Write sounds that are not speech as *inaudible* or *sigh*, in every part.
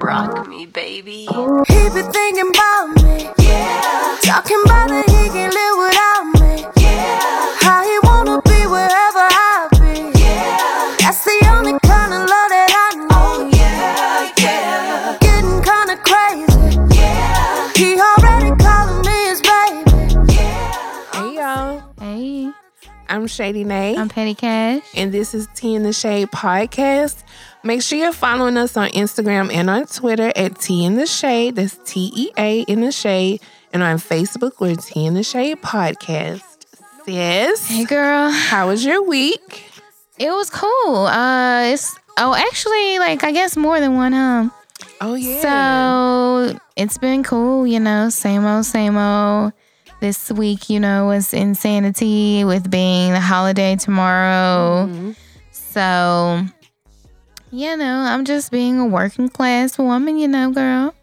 Rock me, baby. He be thinking about me. Yeah. Talking about that he can live without Shady Nay, I'm Penny Cash. and this is Tea in the Shade podcast. Make sure you're following us on Instagram and on Twitter at Tea in the Shade. That's T E A in the Shade, and on Facebook we're Tea in the Shade podcast. Sis, Hey, girl. how was your week? It was cool. Uh, it's oh, actually, like I guess more than one, huh? Oh yeah. So it's been cool, you know. Same old, same old. This week, you know, was insanity with being the holiday tomorrow. Mhm. So, you know, I'm just being a working class woman, you know, girl.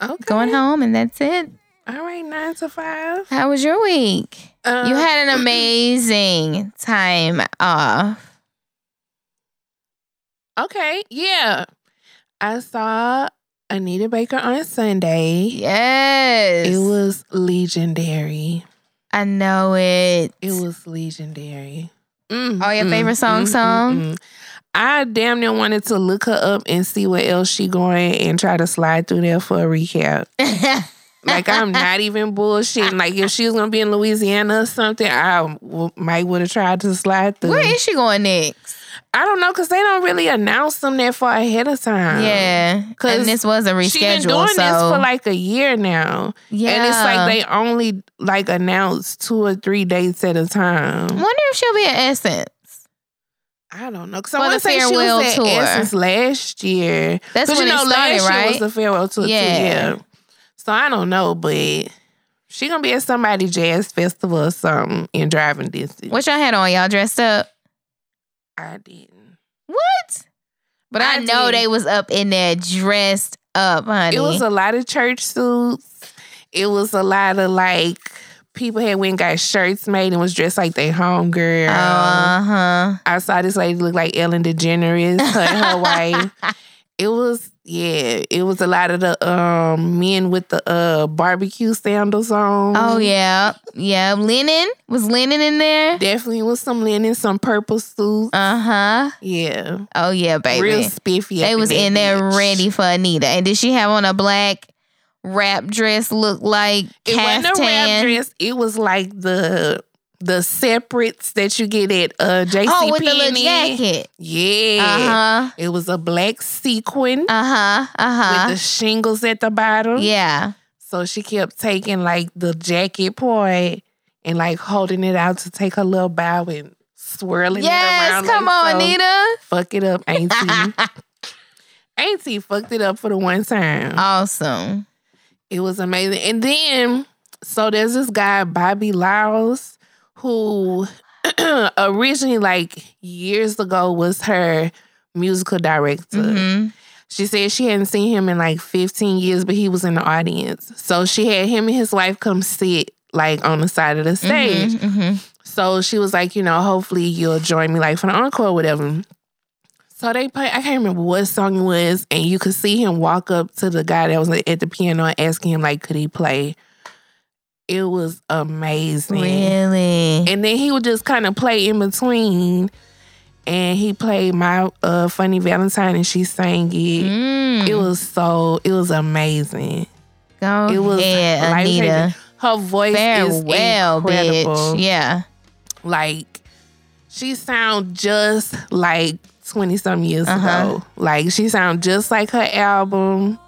okay. Going home, and that's it. All right, nine to five. How was your week? Uh, You had an *clears throat* amazing time off. okay. Yeah, I saw Anita Baker on Sunday. Yes. It was legendary. I know it. It was legendary. Mm, Oh, your mm, favorite song song? mm. I damn near wanted to look her up and see what else she going and try to slide through there for a recap. *laughs* Like I'm not even bullshitting. Like if she was gonna be in Louisiana or something, I w- might would have tried to slide through. Where is she going next? I don't know because they don't really announce them that far ahead of time. Yeah, because this was a reschedule. She's been doing so this for like a year now. yeah. And it's like they only like announce two or three dates at a time. wonder if she'll be at Essence. I don't know. Cause I want to say she was at tour. Essence last year. That's when you know it started, last year was the farewell tour Yeah. too. Yeah. So I don't know, but she gonna be at somebody jazz festival or something in driving distance. What y'all had on? Y'all dressed up? I didn't. What? But I, I know did. they was up in there dressed up, honey. It was a lot of church suits. It was a lot of like people had went and got shirts made and was dressed like they home girl. Oh, uh huh. I saw this lady look like Ellen DeGeneres, her and her *laughs* wife. It was yeah, it was a lot of the um men with the uh barbecue sandals on. Oh yeah, yeah. Linen was linen in there. Definitely was some linen, some purple suits. Uh huh. yeah. Oh yeah, baby. Real spiffy. They was in there bitch. ready for Anita. And did she have on a black wrap dress look like It wasn't a wrap dress. It was like the the separates that you get at uh JC Oh, with the little jacket. Yeah. Uh-huh. It was a black sequin Uh-huh. Uh-huh. With the shingles at the bottom. Yeah. So she kept taking like the jacket part and like holding it out to take her little bow and swirling it Yes, around. come like on, so. Anita. Fuck it up, Auntie. *laughs* Auntie fucked it up for the one time. Awesome. It was amazing. And then, so there's this guy, Bobby Lyles, who *clears throat* originally, like years ago, was her musical director. Mhm. She said she hadn't seen him in like 15 years, but he was in the audience. So she had him and his wife come sit like on the side of the stage. Mhm, mhm. So she was like, you know, hopefully you'll join me like for the encore or whatever. So they play, I can't remember what song it was, and you could see him walk up to the guy that was at the piano and asking him, like, could he play? It was amazing. Really? And then he would just kind of play in between. And he played my uh, funny Valentine and she sang it. Mm. It was so, it was amazing. Go It was ahead. Anita. Her voice is incredible. bitch. Yeah. Like she sound just like 20 some years Uh-huh. ago. Like she sound just like her album.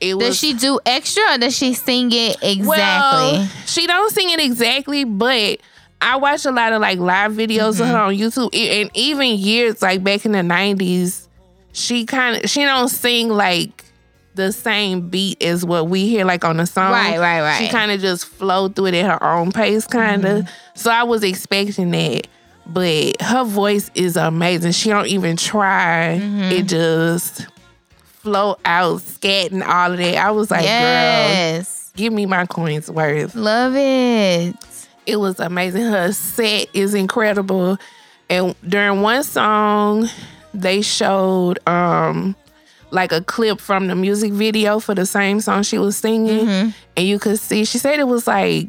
It was Does she do extra or does she sing it exactly? Well, she don't sing it exactly, but I watch a lot of like live videos of her Mm-hmm. on YouTube, and even years like back in the nineties, she kind of she don't sing like the same beat as what we hear like on the song. Right, right, right. She kind of just flow through it at her own pace, kind of. Mm-hmm. So I was expecting that, but her voice is amazing. She don't even try; Mm-hmm. it just flow out, scat and all of that. I was like, girl give me my coins worth. Love it. It was amazing. Her set is incredible. And during one song, they showed um like a clip from the music video for the same song she was singing. Mhm. And you could see she said it was like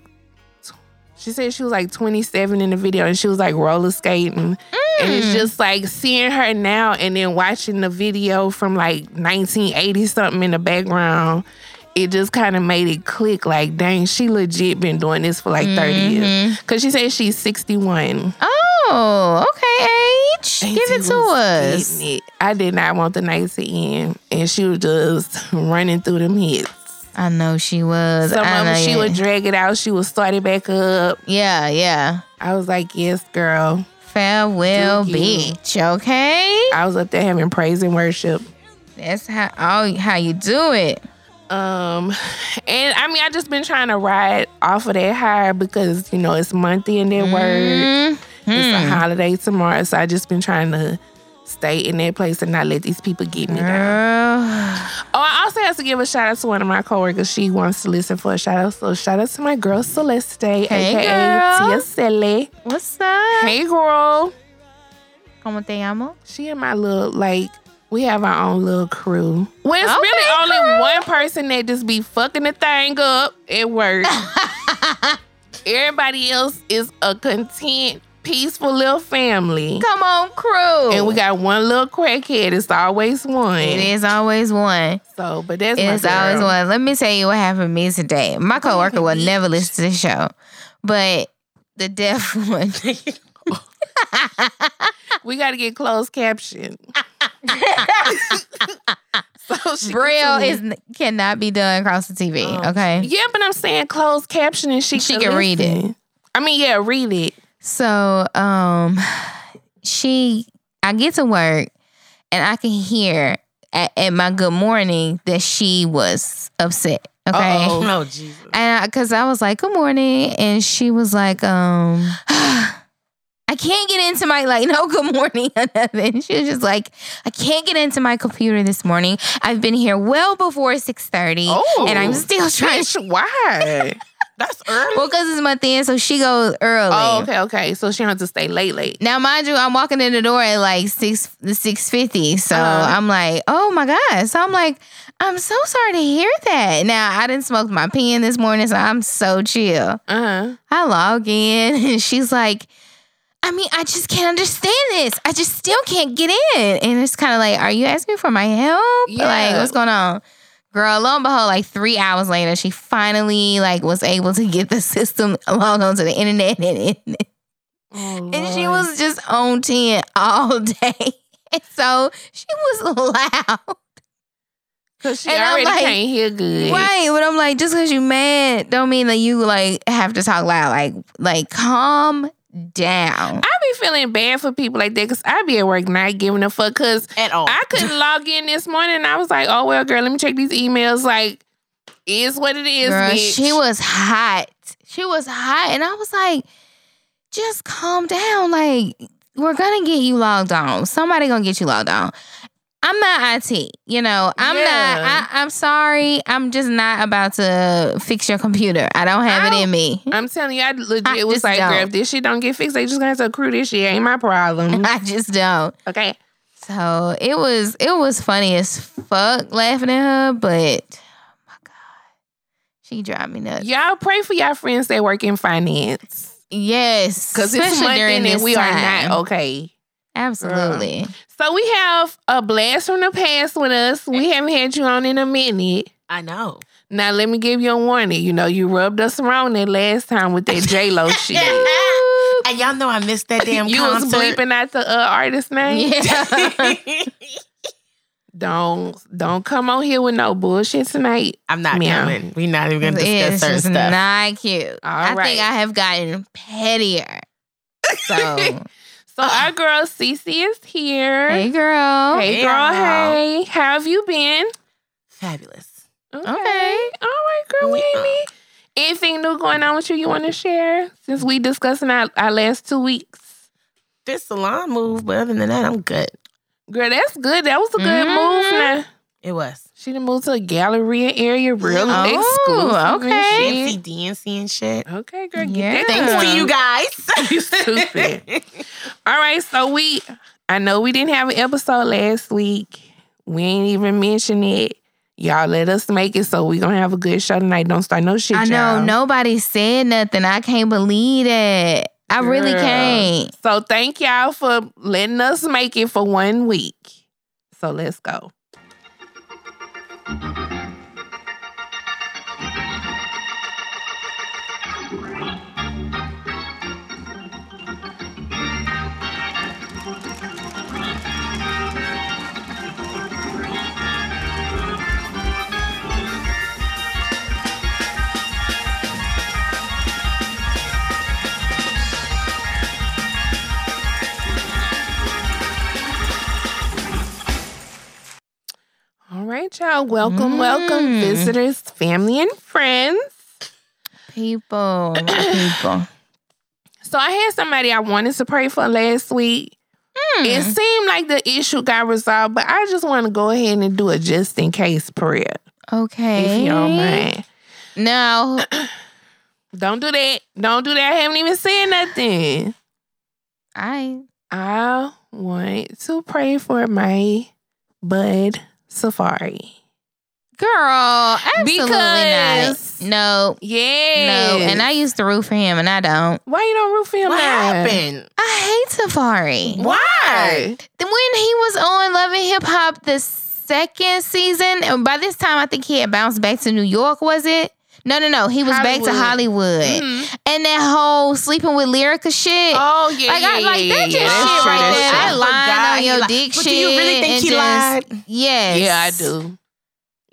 she said she was like 27 in the video and she was like roller skating. And it's mm. just like seeing her now and then watching the video from like 1980 something in the background. It just kind of made it click like, dang, she legit been doing this for like 30 mm-hmm. years. Cause she said she's 61. Oh, okay, H. Give it to us. it. I did not want the night to end. And she was just running through them hits. I know she was. Some I of know them she would drag it out. She would start it back up. Yeah, yeah. I was like, yes, girl. Farewell, you. bitch. Okay, I was up there having praise and worship. that's how oh, how you do it. Um, and I mean, I just been trying to ride off of that high because you know it's monthly in that word. It's a Hmm. holiday tomorrow, so I just been trying to stay in that place and not let these people get me down. Oh, I also have to give a shout out to one of my coworkers. She wants to listen for a shout out, so shout out to my girl Celeste, aka girl. Tia Silly. what's up? Hey, girl. ¿Cómo te llamo? She and my little like we have our own little crew. Well, it's Okay, really only one person that just be fucking the thing up at work. *laughs* Everybody else is a content, peaceful little family. Come on, crew. And we got one little crackhead. It's always one. It is always one. So, but that's It's always one. Let me tell you what happened to me today. My coworker will never listen to the show, but the deaf *laughs* one. *laughs* *laughs* We got to get closed caption. so Braille is cannot be done across the TV. Oh. Okay. Yeah, but I'm saying closed captioning. she She can can read it. I mean, yeah, read it. So, um, *sighs* she, I get to work and I can hear at, at my good morning that she was upset. Okay. Uh-oh. Oh *laughs* Jesus. And because I, was like, good morning. And she was like, um, *sighs* I can't get into my, like, *laughs* no good morning *laughs* or nothing. She was just like, I can't get into my computer this morning. I've been here well before 6.30 Oh. and I'm still trying to, Bitch, why? That's early. well, because it's my thing, so she goes early. oh, okay, okay. So she don't have to stay late, late. Now, mind you, I'm walking in the door at like six six fifty. So Uh-huh. I'm like, oh my god. So I'm like, I'm so sorry to hear that. Now I didn't smoke my pen this morning, so I'm so chill. Uh huh. I log in *laughs* and she's like, I mean, I just can't understand this. I just still can't get in. And it's kind of like, are you asking for my help? Yeah. Like, what's going on? Girl, lo and behold, like three hours later, she finally like was able to get the *laughs* system logged onto the internet and, Oh, and she was just on 10 all day. *laughs* And so she was loud. because she and already like, can't hear good. Right. But I'm like, just because you mad don't mean that you like have to talk loud. Like, like calm down. I be feeling bad for people like that because I be at work not giving a fuck because At all. I couldn't *laughs* log in this morning. And I was like, oh well, girl, let me check these emails. Like, is what it is, Girl, bitch. she was hot. She was hot. And I was like, just calm down. Like, we're gonna get you logged on. Somebody gonna get you logged on. I'm not IT, you know. I'm Yeah. not. I, I'm sorry. I'm just not about to fix your computer. I don't have it in me. I'm telling you, I legit I was like, girl, if this shit don't get fixed, they just gonna have to accrue this shit. Ain't my problem. *laughs* I just don't. okay. So it was. It was funny as fuck laughing at her, but oh my god, she drive me nuts. Y'all pray for y'all friends that work in finance. Yes, Because it's especially one during thing that this we are not okay. Absolutely. So we have a blast from the past with us. We haven't had you on in a minute. I know. Now let me give you a warning. You know, you rubbed us wrong that last time with that J Lo *laughs* shit. *laughs* And y'all know I missed that damn concert. you was concert. bleeping out the uh, artist name. Yeah. *laughs* Don't don't come on here with no bullshit tonight. I'm not Meow. coming. We're not even gonna discuss it's certain stuff. not cute. All I right. think I have gotten pettier. So, So our *sighs* girl SiSi is here. hey girl. Hey, Hey, girl, y'all. hey. How have you been? Fabulous. Okay. Okay. All right, girl. We ain't need anything new going on with you you want to share since we discussing our, our last two weeks. This salon move, but other than that, I'm good. Girl, that's good. That was a good Mhm. move now. It was. She done moved to a Galleria area, real Oh, exclusive. and okay. shit. Fancy dancing and shit. Okay, girl, Yeah. get. Thanks to you guys. *laughs* You stupid. *laughs* All right, so we, I know we didn't have an episode last week. We ain't even mention it. Y'all let us make it, so we gonna have a good show tonight. Don't start no shit. I know y'all. nobody said nothing. I can't believe it. I really can't. So thank y'all for letting us make it for one week. So let's go. All right, y'all. Welcome, welcome, Mm. visitors, family, and friends. People, people. *clears throat* So I had somebody I wanted to pray for last week. Hmm. It seemed like the issue got resolved, but I just want to go ahead and do a just in case prayer, Okay. if you don't mind. No. *clears throat* Don't do that. Don't do that. I haven't even said nothing. I I want to pray for my bud Safaree. girl, absolutely Because- not. No. Yeah. No. And I used to root for him and I don't. Why you don't root for him? what now? happened? I hate Safaree. Why? When he was on Love and Hip Hop the second season, and by this time I think he had bounced back to New York, was it? No, no, no. He was back to Hollywood. Mhm. And that whole sleeping with Lyrica shit. Oh yeah, Like, yeah, I- like, yeah, that yeah, just that's shit true, right there. line forgot on your lied. dick But shit. do you really think he just- lied? Yes. Yeah, I do.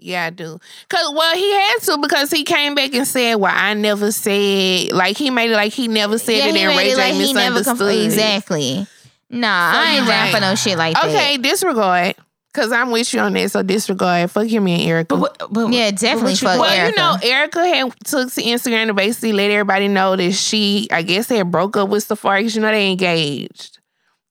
Yeah, I do. Cause well, he had to because he came back and said, "Well, I never said." Like he made it like he never said yeah, it, and Ray J like he never misunderstood. conf- Exactly. Nah, So I ain't you down for no shit like that. Okay, disregard. Cause I'm with you on that. So disregard. Fuck him and Erica. But, what- but, Yeah, definitely what you fuck well, Erica. you know, Erica had took to Instagram to basically let everybody know that she, I guess, had broke up with Safaree because you know they engaged,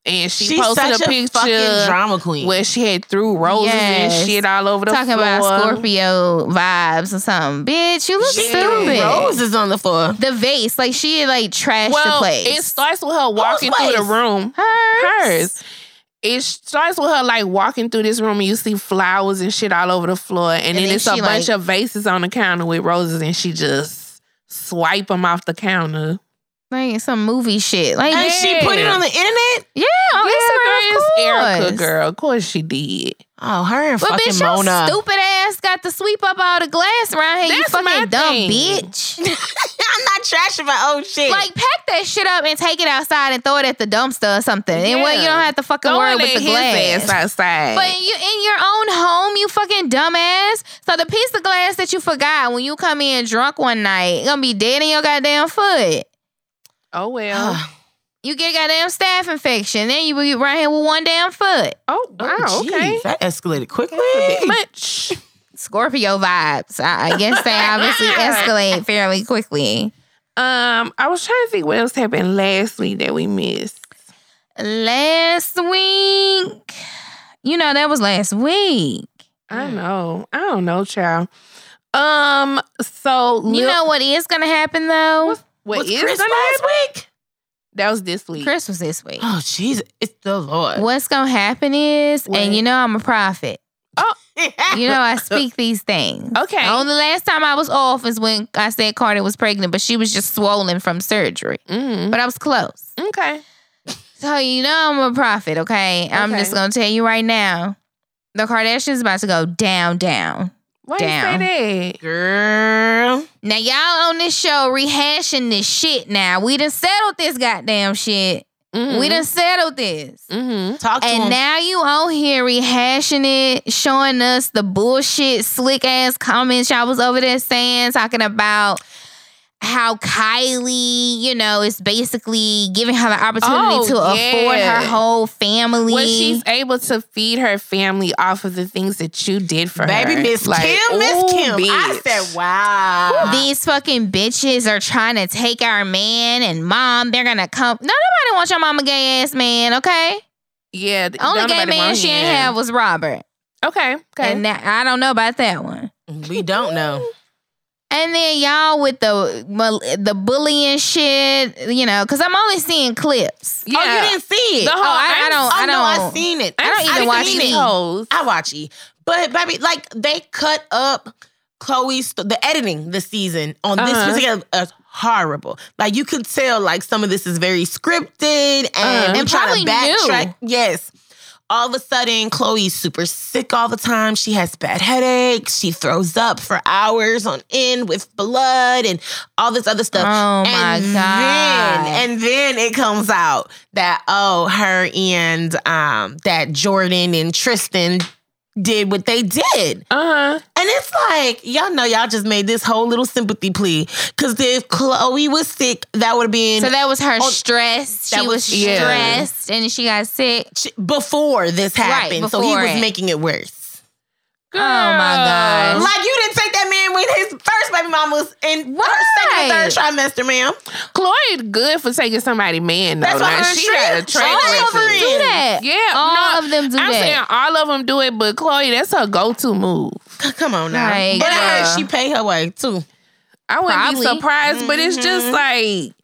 and she She's posted such a a, picture fucking drama queen. where she had threw roses Yes. and shit all over the Talking floor. Talking about Scorpio vibes or something. Bitch, you look she threw threw stupid. roses on the floor. The vase, like she like trashed the place. it starts with her walking through the room. hers. Hers. It starts with her like walking through this room and you see flowers and shit all over the floor, and, then, then it's a she, bunch of vases on the counter with roses, and she just swipe them off the counter. Like some movie shit. Like And she put it on the internet? yeah, on yeah, Instagram, girl, Erica, girl. Of course she did. Oh, her and But fucking bitch, your Mona. stupid ass got to sweep up all the glass around here. That's you my fucking dumb thing. bitch. *laughs* I'm not trashing my old shit. like pack that shit up and take it outside and throw it at the dumpster or something. And well, you Yeah. don't have to fucking Go worry with the his glass. ass outside. But you in your own home, you fucking dumbass. So the piece of glass that you forgot when you come in drunk one night, gonna be dead in your goddamn foot. oh well. *sighs* Oh, You get a goddamn staph infection, then you be right here with one damn foot. oh wow. oh, okay. that escalated quickly. That's a bit much. *laughs* Scorpio vibes. I, I guess they obviously *laughs* escalate fairly quickly. Um, I was trying to think what else happened last week that we missed. Last week, you know that was last week. I know. I don't know, child. Um. So You know what is gonna happen though? what Was is gonna last happen? week? That was this week. Chris was this week. Oh, Jesus. It's the Lord. What's gonna happen is, What? and you know I'm a prophet. Oh *laughs* you know I speak these things. Okay. Only last time I was off is when I said Carter was pregnant, but she was just swollen from surgery. Mm-hmm. But I was close. Okay. So you know I'm a prophet, okay? I'm just gonna tell you right now. The Kardashians about to go down, down. Why Down. you say that? Girl. Now y'all on this show rehashing this shit now. We done settled this goddamn shit. Mm-hmm. We done settled this. Mm-hmm. Talk to And him. now you on here rehashing it, showing us the bullshit, slick ass comments y'all was over there saying, talking about how Kylie, you know, is basically giving her the opportunity Oh, to afford her whole family. When she's able to feed her family off of the things that you did for her. Baby Miss Like, Kim, Miss ooh, Kim. I said, wow. These fucking bitches are trying to take our man and mom. They're gonna come. No, nobody wants your mama gay ass man, okay? Yeah. The only gay man she him. ain't have was Robert. Okay. Okay. And that, I don't know about that one. We don't know. And then y'all with the the bullying shit, you know, because I'm only seeing clips. yeah. Oh, you didn't see it? The whole- Oh, I, I don't. Oh I no, I don't. seen it. I don't even didn't watch see E! Hoes. I watch E. But baby, like they cut up Khloé's the editing this season on this Uh-huh. particular is horrible. Like you could tell, like some of this is very scripted and Uh-huh. And try probably to backtrack. new. Yes. All of a sudden, Khloé's super sick all the time. She has bad headaches. She throws up for hours on end with blood and all this other stuff. Oh, my and God. Then, and then it comes out that oh, her and um that Jordyn and Tristan did what they did. Uh huh. And it's like, y'all know y'all just made this whole little sympathy plea. Cause if Khloé was sick, that would have been So that was her Oh, stress. that She was- was, yeah. stressed and she got sick. sh- before this happened. so he was it. making it worse. Oh, my gosh. Like you didn't take that man when his first baby mama was in her second Right. third trimester, ma'am. Khloé good for taking somebody man though. That's why she got a track all over it. Do that. Yeah, All no, of them do I'm that. saying all of them do it, but Khloé, that's her go-to move. Come on now. Like, but I heard she pay her way too. I wouldn't Probably. be surprised, but it's just Mm-hmm. like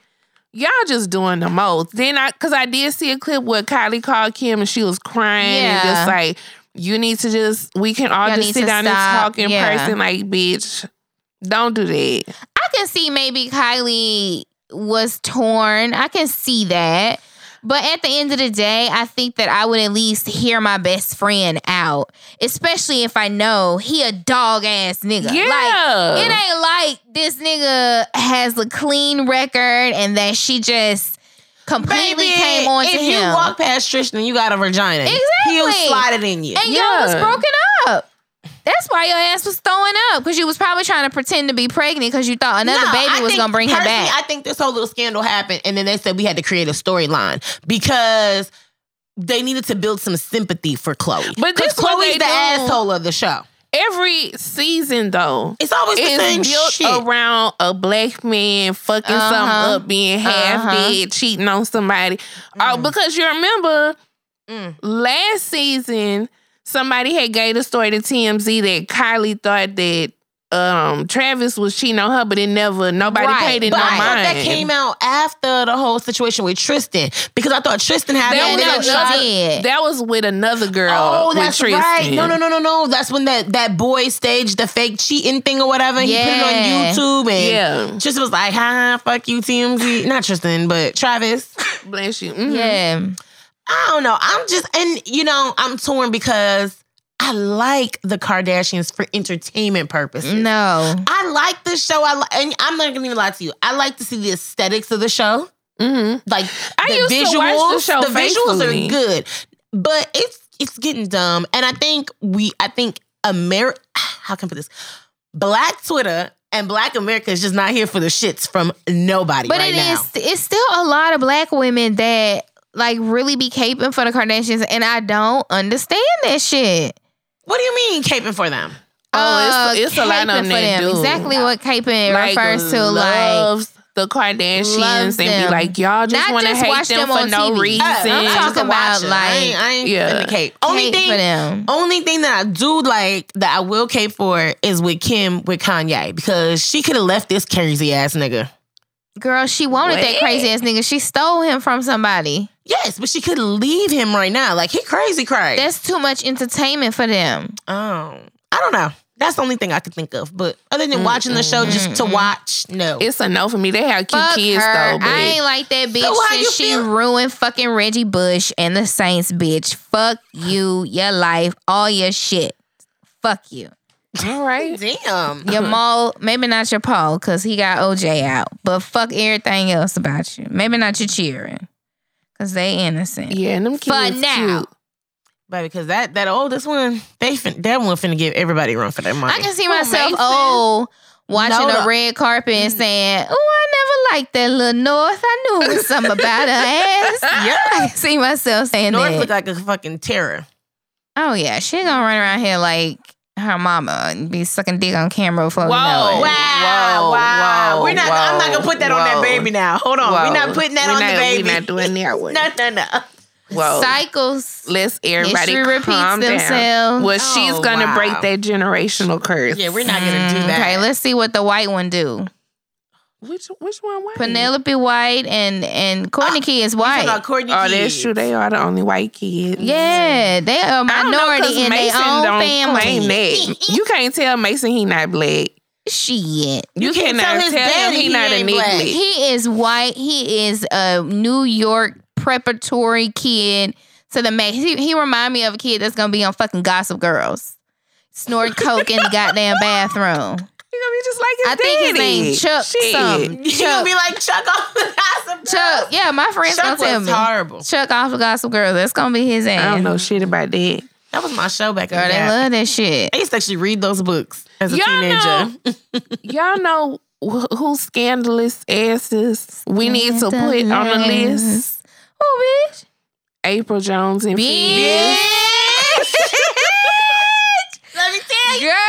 y'all just doing the most. Then I, cause I did see a clip where Kylie called Kim and she was crying and just like, you need to just, we can all Y'all just sit down stop. and talk in Yeah. person. Like, bitch, don't do that. I can see maybe Kylie was torn. I can see that. But at the end of the day, I think that I would at least hear my best friend out, especially if I know he a dog ass nigga. Yeah. Like, it ain't like this nigga has a clean record and that she just completely Baby, came on to if him. you walk past Tristan, you got a vagina. Exactly. He'll Exactly. slide it in you. and y'all was broken up. That's why your ass was throwing up because you was probably trying to pretend to be pregnant because you thought another No, baby I was gonna bring her back. I think this whole little scandal happened, and then they said we had to create a storyline because they needed to build some sympathy for Khloé. But 'Cause this what Khloé's the do. asshole of the show. Every season though, It's always the same built shit. around a black man fucking Uh-huh. something up, being half Uh-huh. dead, cheating on somebody. Uh, because you remember Mm. last season, somebody had gave the story to TMZ that Kylie thought that um Travis was cheating on her, but it never nobody Right, paid it But no I thought mind. that came out after the whole situation with Tristan because I thought Tristan had That that was no, nigga she try- did. That was with another girl. Oh, that's Tristan. right. No, no, no, no, no. That's when that that boy staged the fake cheating thing or whatever. He put it Yeah. on YouTube and Yeah. Tristan was like, "Ha, fuck you, TMZ." Not Tristan, but Travis. *laughs* Bless you. Mhm. yeah. I don't know. I'm just, and you know, I'm torn because I like the Kardashians for entertainment purposes. No. I like the show. I li- and I'm not gonna even lie to you. I like to see the aesthetics of the show. Mhm. Like I the used visuals. to watch the show visuals are good, but it's it's getting dumb. And I think we, I think America. *sighs* How can I put this? Black Twitter and Black America is just not here for the shits from nobody But right it is it's still a lot of black women that like really be caping for the Kardashians and I don't understand that shit. What do you mean caping for them? Oh, it's- uh, it's a lot of them that do. Exactly what caping Like, refers to like loves the Kardashians and be like, y'all just want to hate them, them for no TV. reason. I'm I'm talking about, I like- ain't, I ain't Yeah. finna cape. Only cape thing for them. Only thing that I do like that I will cape for is with Kim with Kanye because she could have left this crazy ass nigga. Girl, she wanted that crazy ass nigga. She stole him from somebody. Yes, but she could leave him right now. Like he crazy crazy. That's too much entertainment for them. oh, I don't know. That's the only thing I could think of. But other than watching the show just to watch, no. It's a no for me. They have cute Fuck kids her. though, but I ain't like that bitch how you since she feel? ruined fucking Reggie Bush and the Saints, bitch. Fuck you, your life, all your shit. Fuck you. All right. *laughs* Damn. Your *laughs* Mo, maybe not your Paul, because he got OJ out. But fuck everything else about you. Maybe not your cheering. Cause they innocent. Yeah, and them For kids now. cute. Baby, because that that oldest one, they fin- that one finna give everybody a run for their money. I can see myself Mason. old watching No, a red carpet and mm. saying, Oh, I never liked that little North. I knew it was something about her ass. *laughs* Yeah. I can see myself saying North that. look like a fucking terror. Oh yeah, she gonna run around here like her mama and be sucking dick on camera before we Whoa. it. Wow, Whoa, wow. whoa, We're not. I'm not gonna put that on that baby now. Hold on, Whoa. we're not putting that We're on not- the baby. We're not doing that *laughs* one. no, no, no. Well, Cycles. let's everybody History repeats calm down. themselves. Well, she's Oh, gonna wow. break that generational curse. Yeah, we're not gonna do mm, that. Okay, let's see what the white one do. Which which one? White? Penelope White and and Kourtney ah, Key is white. about Kourtney Oh, that's Keys. true. They are the only white kids. Yeah, they are a I don't minority in their Mason own don't family. claim that. You can't tell Mason he not black. Shit. You, can't cannot tell his him daddy he, he not a nigga. He is white. He is a New York preparatory kid to the max. He, he remind me of a kid that's gonna be on fucking Gossip Girls, snorting coke in the *laughs* goddamn bathroom. He gonna be just like his I think his name Chuck Shit. something. *laughs* You Chuck. gonna be like Chuck off the gossip Chuck. Yeah, my friends Chuck gonna tell was me. horrible. Chuck off the Gossip Girls. That's gonna be his ass. I don't know shit about that. That was my show back in Girl, the they day. love that shit. I used to actually read those books as a Y'all teenager. *laughs* Y'all know wh- who scandalous asses we need to put on the list? Oh, bitch. Apryl Jones and Fizz. Bitch. Let me tell you. Girl.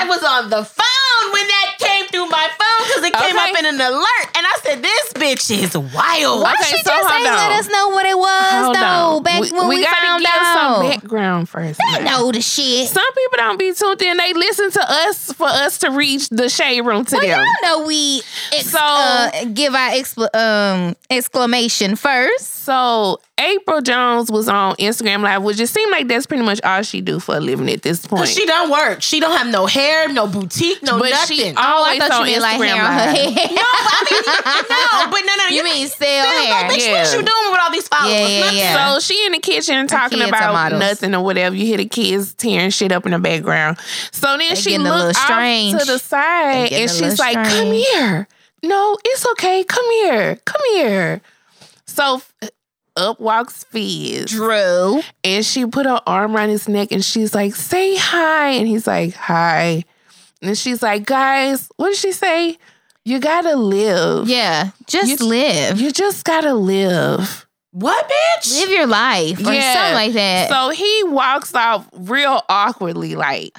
I was on the phone when that came through my phone because it came Okay. up in an alert, and I said, "This bitch is wild." Why Okay, she so just hold ain't let us know what it was Hold though? on. Back when we, gotta found give out. some background first. They now. know the shit. Some people don't be tuned in. They listen to us for us to reach the shade room to Well, them. y'all know we ex- So- uh, give our expl- um, exclamation first. So Apryl Jones was on Instagram Live, which it seemed like that's pretty much all she do for a living at this point. She don't work. She don't have no hair, no boutique, no but nothing. she Oh, I always thought on you meant like Instagram hair on her Live. head. no, *laughs* but no, no. You mean sell Still, hair? Like, bitch, Yeah. what you doing with all these followers? Yeah, yeah, yeah. So she in the kitchen talking about nothing or whatever. You hear the kids tearing shit up in the background. So then she looks a little looked off to the side and she's little like, "Come here." No, it's okay. Come here. Come here. So up walks Fizz. Drew. And she put her arm around his neck and she's like, say hi. And he's like, hi. And she's like, guys, what did she say? You gotta live. Yeah, just You- live. You just gotta live. What, bitch? live your life or Yeah. something like that. So he walks off real awkwardly, like.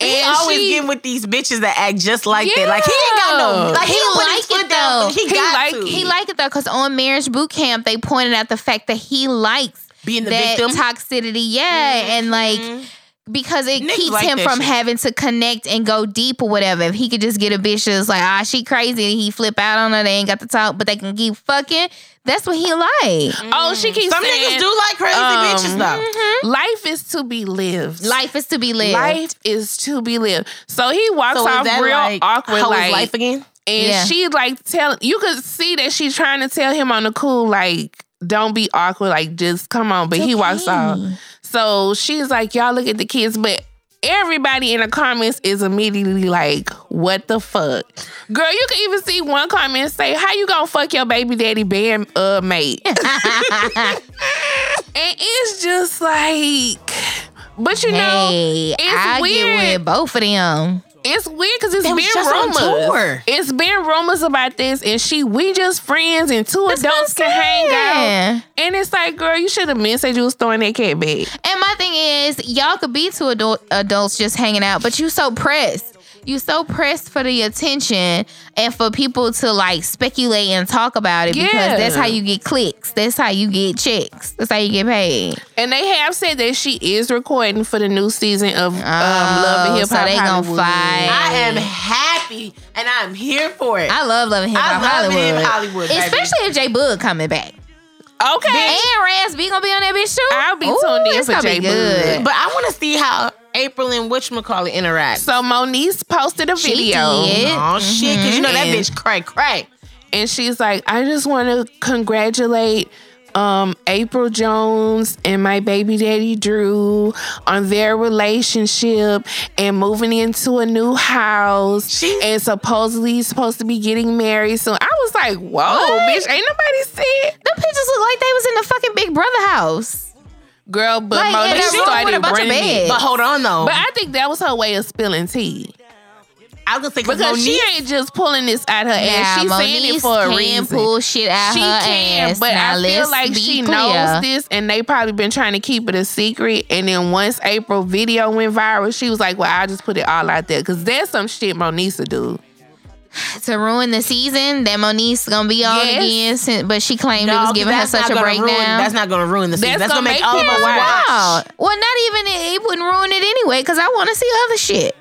He and always she- getting with these bitches that act just like that. Like he ain't got no. Like he, He don't put like his it, foot down. though. He, He got like to. he like it though, because on marriage boot camp they pointed out the fact that he likes being the that victim. toxicity. Yeah, mm-hmm. and like mm-hmm. Because it Niggas keeps like him from shit. having to connect and go deep or whatever. If he could just get a bitch that's like, ah, she crazy, and he flip out on her, they ain't got to talk, but they can keep fucking. That's what he like. Oh, she keeps Some saying, niggas do like crazy um, bitches though. life is to be lived. Life is to be lived. Life is to be lived. So he walks So off that real like awkward, how is like life again? And Yeah. she like tell you could see that she's trying to tell him on the cool, like, don't be awkward, like just come on. But he walks off. So she's like, Y'all look at the kids, but everybody in the comments is immediately like, What the fuck? Girl, you can even see one comment say, How you gonna fuck your baby daddy band uh mate? *laughs* and it's just like but you know, Hey, it's I weird. get with both of them. It's weird because it's They been rumors. It's been rumors about this, and she we just friends, and two That's adults can hang out. And it's like, girl, you should have been said you was throwing that cat back. And my thing is, y'all could be two adult adults just hanging out, but you so pressed. You so pressed for the attention and for people to like speculate and talk about it Yeah. because that's how you get clicks. That's how you get checks. That's how you get paid. And they have said that she is recording for the new season of um, Love and Oh, Hip so Hop. they gonna Hollywood. fight. I am happy and I'm here for it. I love loving hip hop Hollywood. Hip Hollywood, baby. Especially if J Boog coming back. Okay, And Raz B gonna be on that bitch too. I'll be Ooh, tuned in it's for gonna be J Boog. But I want to see how Apryl and which whatchamacallit interact. so Moniece posted a She video. Oh shit, because you know that And- bitch cray cray. and she's like, I just want to congratulate um, Apryl Jones and my baby daddy Drew on their relationship and moving into a new house. She- and supposedly supposed to be getting married soon. I was like, whoa, What? bitch, ain't nobody said. The pictures look like they was in the fucking Big Brother house. Girl, but Like, in Monique a room with a started bunch of running it. But hold on though. But I think that was her way of spilling tea. I was gonna say Because she ain't just pulling this out her ass. Now, She's saying it for a can reason. pull shit out she her can, ass. but Now, I feel like she clear. knows this, and they probably been trying to keep it a secret. And then once Apryl video went viral, she was like, "Well, I'll just put it all out there," because there's some shit Moniece do. To ruin the season that Monique's gonna be on Yes. again, sin- but she claimed it was giving her such a gonna breakdown. Ruin, that's not going to ruin the season. That's That's, gonna going to make make all of us people watch. Wow. Well, not even it, it wouldn't ruin it anyway because I want to see other shit.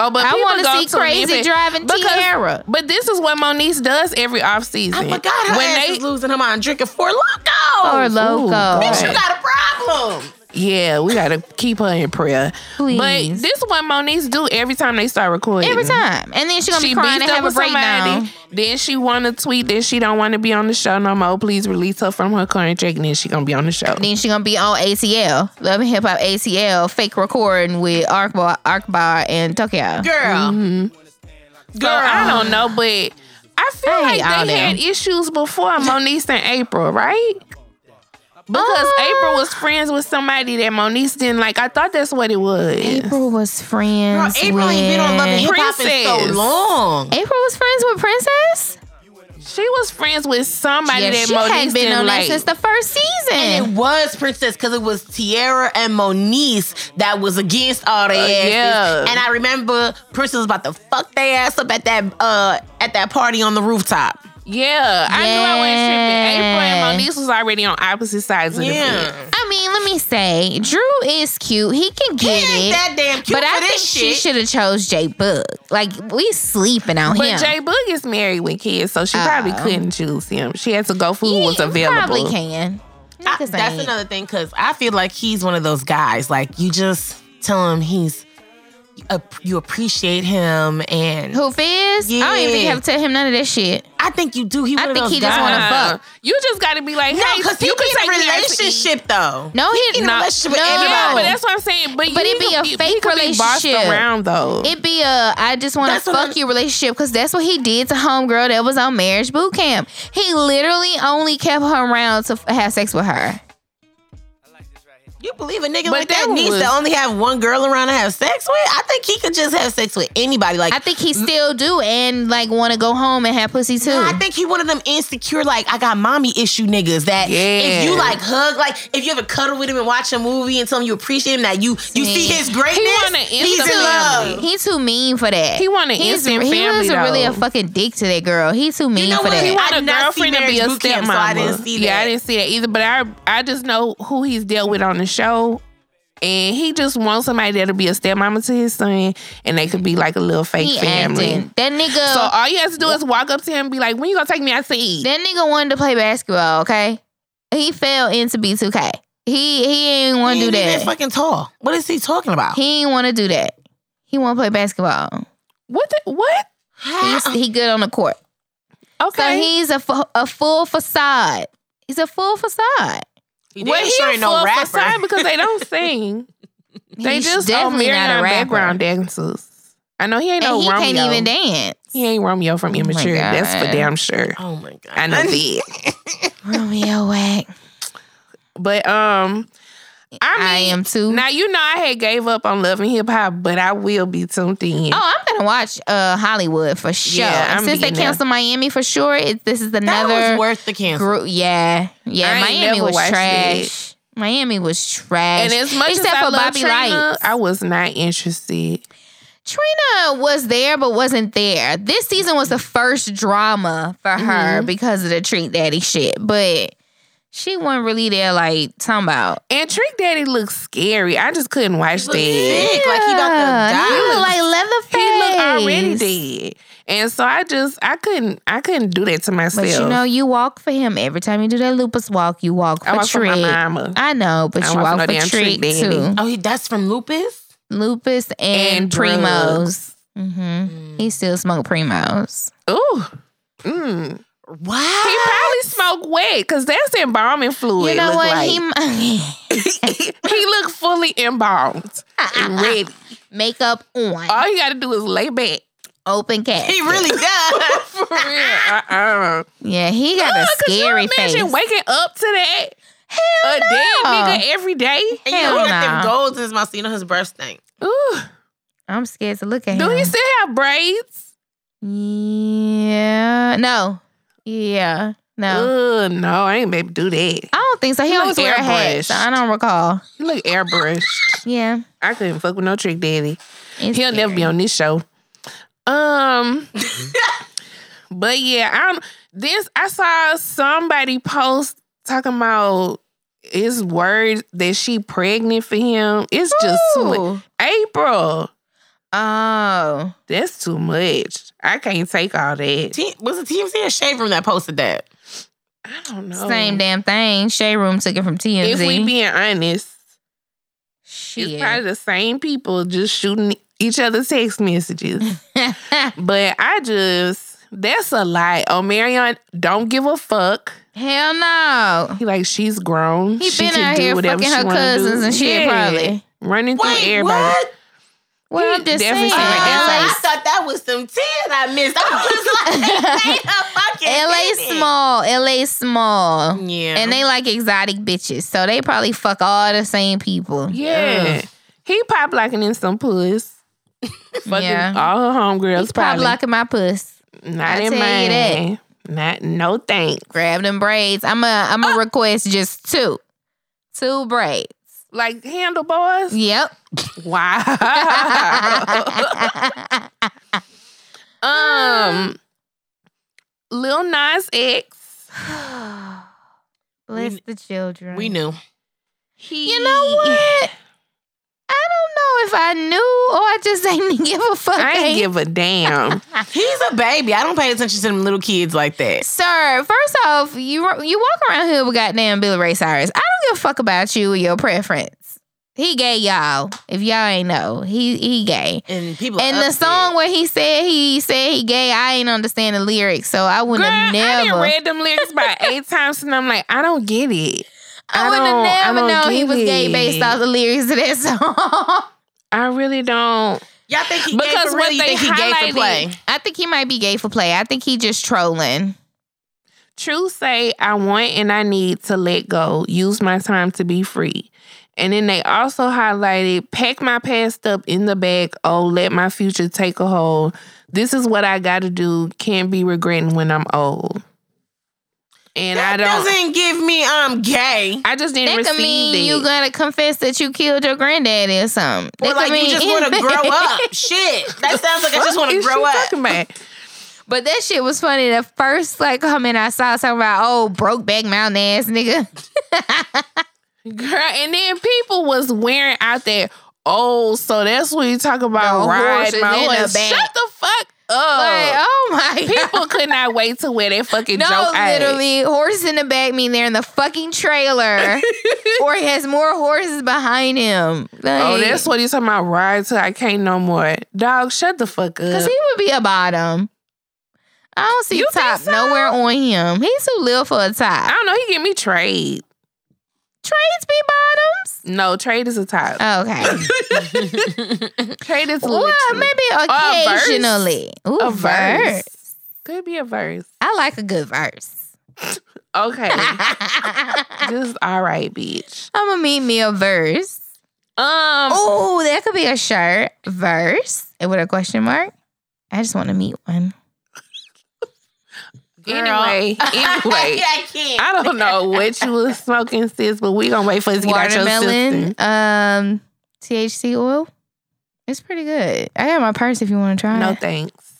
Oh, but I wanna see Crazy limit- driving because- Teairra. But this is what Monique does every off season. I oh forgot her when ass they is losing her mind drinking Four Locos. Oh, or loco. Bitch, you got a problem. Yeah, we gotta keep her in prayer. Please. But this is what Monique do every time they start recording. Every time. And then she gonna She be crying beats and have a breakdown. somebody. Then she want to tweet that she don't want to be on the show no more. Please release her from her contract. And then she gonna be on the show. Then she gonna be on ATL, Love and Hip Hop ATL, fake recording with Akbar, Akbar and Tokyo. Girl. Mm-hmm. So I don't know, but I feel I like they had them. issues before Monique and Apryl, right? Because Uh, Apryl was friends with somebody that Monique didn't like. I thought that's what it was. Apryl was Girl, friends Apryl with. ain't been on Love and Hip Hop in so long. Apryl was friends with Princess. She was friends with somebody Yeah, that she Monique had been didn't on like. that since the first season. And it was Princess because it was Teairra and Moniece that was against all the asses. yeah. And I remember Princess was about to fuck their ass up at that uh at that party on the rooftop. Yeah, I knew I wasn't tripping. Apryl Yeah. and Monique was already on opposite sides of the fence. I mean, let me say, Drew is cute. He can He get ain't it. that damn cute but for I think this she should have chose J Boog. Like we sleeping on But him. J Boog is married with kids, so she probably Oh. couldn't choose him. She had to go for who was available. Probably can. I- that's another thing because I feel like he's one of those guys. Like you just tell him he's uh, you appreciate him, and Who Fizz? I don't even think you have to tell him none of that shit. I think you do. He I think those he just wanna Uh, fuck. You just got to be like, No, hey, because he you be can in a take me out to relationship though. No, he, in a no, relationship with no. everybody. Yeah, but that's what I'm saying. But, But you it be could a he fake could be bossed relationship. around though. It'd be a I just want to That's what fuck I'm- you relationship because that's what he did to homegirl that was on marriage boot camp. He literally only kept her around to f- have sex with her. You believe a nigga But like that, that needs was- to only have one girl around to have sex with? I think he could just have sex with anybody. Like I think he still do and like want to go home and have pussy too. I think he one of them insecure, like I got mommy issue niggas that if you like hug, like if you ever cuddle with him and watch a movie and tell him you appreciate him, that you you see See. his greatness, He want an he's instant in family. love. He too mean for that. He want an He's, instant He was family, really a fucking dick to that girl. He's too mean know for what? that. He He want I a did not see girlfriend to be a Boot Camp, so. I didn't see that. Yeah, I didn't see that either. But I I just know who he's dealt with on the show. And he just wants somebody that'll be a stepmama to his son, and they could be like a little fake he family. acting. That nigga. So all you have to do is walk up to him and be like, "When you gonna take me out to eat?" that nigga wanted to play basketball. Okay, he fell into B2K. He he ain't want He to do ain't even that. fucking tall. What is he talking about? He ain't want to do that. He want to play basketball. What? The, what? He's, he good on the court. Okay. So Okay. he's a, fu- a full facade. He's a full facade. He well, he sure a ain't no full rapper. facade because they don't *laughs* sing. they He's just are definitely not a rapper. background dancers. I know he ain't And no he Romeo. He can't even dance. He ain't Romeo from my Immature. That's for damn sure. Oh my god! I know that. *laughs* Romeo Wack. But um, I, mean, I am too. Now you know I had gave up on loving hip hop, but I will be tuned in. Oh, I'm gonna watch uh Hollywood for sure. Yeah, And Since they being there. canceled Miami for sure, it, this is That another was worth the cancel. group. Yeah, yeah. I Miami was watched trash. Miami was trash. and as much except as I for love Bobby Trina, Lights. I was not interested. Trina was there but wasn't there. This season was the first drama for Mm-hmm. her because of the Trick Daddy shit, but she wasn't really there. Like talking about. And Trick Daddy looks scary. I just couldn't watch look that. sick. like he about to die. He look like Leatherface. He looked already dead. And so I just I couldn't I couldn't do that to myself. But you know, you walk for him every time you do that lupus walk. You walk for I walk for Trick. my mama. I know, but I you walk for walk no for Trick Trick Daddy. too. Oh, he, that's from Lupus. Lupus and, And Primos. hmm He still smoke Primos. Ooh. Mm. Wow. He probably smoked wet because that's embalming fluid. You know what? Like. He *laughs* he looked fully embalmed and uh-uh. ready. makeup on, All you got to do is lay back. open *laughs* cat. He really does. *laughs* For real. Uh-uh. Yeah, he got a could you scary imagine face. waking up to that? Hell a no. dead nigga every day? And you Hell know, he got them golds in his mouth. So you know his breath stink. Ooh. I'm scared to look at Do him. Do he still have braids? yeah. No. Yeah. No. Ugh, no, I ain't able to do that. I don't think so. He He always wear a hat. airbrushed. So I don't recall. He look airbrushed. Yeah. I couldn't fuck with no trick daddy. It's He'll never be on this show. Um, *laughs* but yeah, I don't. This I saw somebody post talking about his word that she pregnant for him. It's just too much. Ooh. Apryl. Oh. That's too much. I can't take all that. T- was it TMZ or Shade Room that posted that? I don't know. Same damn thing. Shade Room took it from TMZ. If we being honest, Shit. it's probably the same people just shooting each other text messages. *laughs* but I just that's a lie. Oh, Marion, don't give a fuck. Hell no. He like she's grown. He she been can out do here whatever fucking her cousins do. and shit, Yeah. probably. running through Wait, everybody. what? Well, I'm He just saying. definitely seem Oh, I thought that was some ten I missed. I was like, *laughs* wait a fucking LA minute. small. LA small. Yeah. And they like exotic bitches. So they probably fuck all the same people. Yeah, he pop locking in some puss. *laughs* Fucking Yeah. all her homegirls He's pop probably. locking my puss. Not I in tell you that. mine. Not no thanks. Grab them braids. I'm a I'm a ah. request just two. Two braids. Like handlebars. Yep. Wow. *laughs* um, Lil Nas X. Bless We- the children. we knew. He, You know what? I don't know if I knew or I just ain't *laughs* give a fuck. I ain't give a damn. *laughs* He's a baby. I don't pay attention to them little kids like that. Sir, first off, you you walk around here with goddamn Billy Ray Cyrus. I don't give a fuck about you or your preference. He gay, y'all. If y'all ain't know, he he gay. And people. And the song where he said he said he gay, I ain't understand the lyrics, so I wouldn't Girl, have I never. read them lyrics about eight times, and I'm like, I don't get it. I, wouldn't don't- have never don't known he was gay based off the lyrics of that *laughs* song. I really don't. Y'all think he Because gay for what real? You they think he gay for highlighted- play? I think he might be gay for play. I think he just trolling. True say I want and I need to let go. Use my time to be free. And then they also highlighted pack my past up in the bag. Oh, let my future take a hold. This is what I got to do. Can't be regretting when I'm old. And That I don't. doesn't give me I'm gay. I just didn't That receive could mean it. you gotta confess that you killed your granddaddy or something. Or That like could you just want to grow up. *laughs* Shit. That sounds like I just want to grow up. But that shit was funny. The first like comment I saw talking about oh Brokeback Mountain ass nigga. *laughs* Girl, and then people was wearing out there. Oh, so that's what you talk about The riding my horse. Shut the fuck up. Like oh my People could not wait to wear that fucking No, joke literally, horses in the back mean they're in the fucking trailer, *laughs* or he has more horses behind him. Oh, like, Oh, that's what he's talking about. Ride till I can't no more. Dog, shut the fuck up. because he would be a bottom. I don't see You top so? nowhere on him. He's too little for a top. I don't know. He give me trade. Trades be bottoms. No, trade is a top. Okay. trade is well, maybe verse. occasionally. Ooh, a verse. verse. Could be a verse. I like a good verse. *laughs* Okay, *laughs* just all right, bitch. I'm gonna meet me a verse. Um, Oh, that could be a shirt. Verse with a question mark. I just want to meet one. Anyway, *laughs* anyway. I can't. I don't know what you was smoking, sis, but we gonna wait for it to get out your Watermelon, system. um, THC oil. It's pretty good. I got my purse if you want to try it. No it. thanks.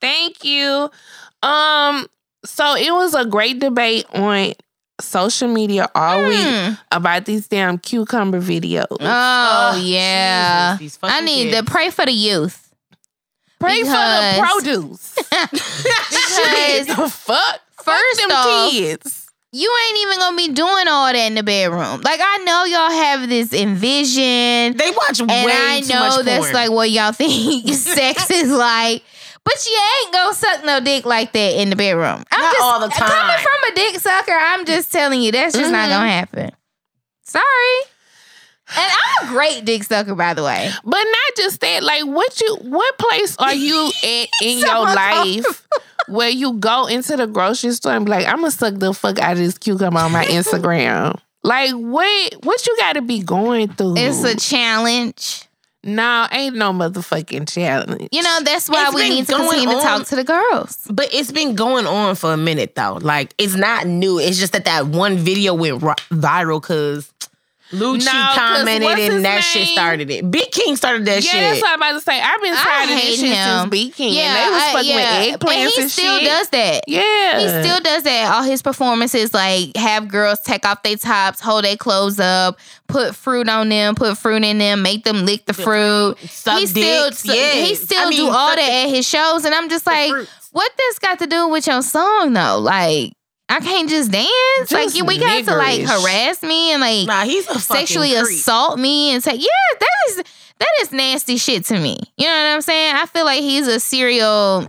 Thank you. Um, so it was a great debate on social media all week Mm. about these damn cucumber videos. Oh, yeah. Jesus, these I need kids. to pray for the youth. Pray for the produce. *laughs* Because the fuck? First fuck them off, kids. you ain't even gonna be doing all that in the bedroom. Like I know y'all have this envision, They watch and I know that's porn. like what y'all think *laughs* sex *laughs* is like. But you ain't gonna suck no dick like that in the bedroom. I'm Not just all the time. coming from a dick sucker. I'm just telling you that's just not Mhm. gonna happen. Sorry. And I'm a great dick sucker, by the way. But not just that. Like, what you? What place are you at in *laughs* your life where you go into the grocery store and be like, "I'm gonna suck the fuck out of this cucumber on my Instagram"? *laughs* like, what? What you got to be going through? It's a challenge. no, ain't no motherfucking challenge. You know, that's why It's we need to continue to talk to the girls. But it's been going on for a minute though. Like it's not new. It's just that that one video went viral because Lucci No, 'cause commented what's and that shit started it. Big King started that Yeah, shit. Yeah, that's what I'm about to say. I've been I tired of hate this shit him. since Big King. Yeah, and they was I- fucking yeah. with eggplants and he and still shit. does that. Yeah, He still does that. All his performances, like have girls take off their tops, hold their clothes up, put fruit on them, put fruit in them, make them lick the fruit. Suck he still, dicks, yeah. he still I mean, do all that at his shows, and I'm just like, what this got to do with your song though? Like, I can't just dance. like, Just we got to like harass me and like Nah, he's a sexually creep. assault me and say, yeah, that is that is nasty shit to me. You know what I'm saying? I feel like he's a serial.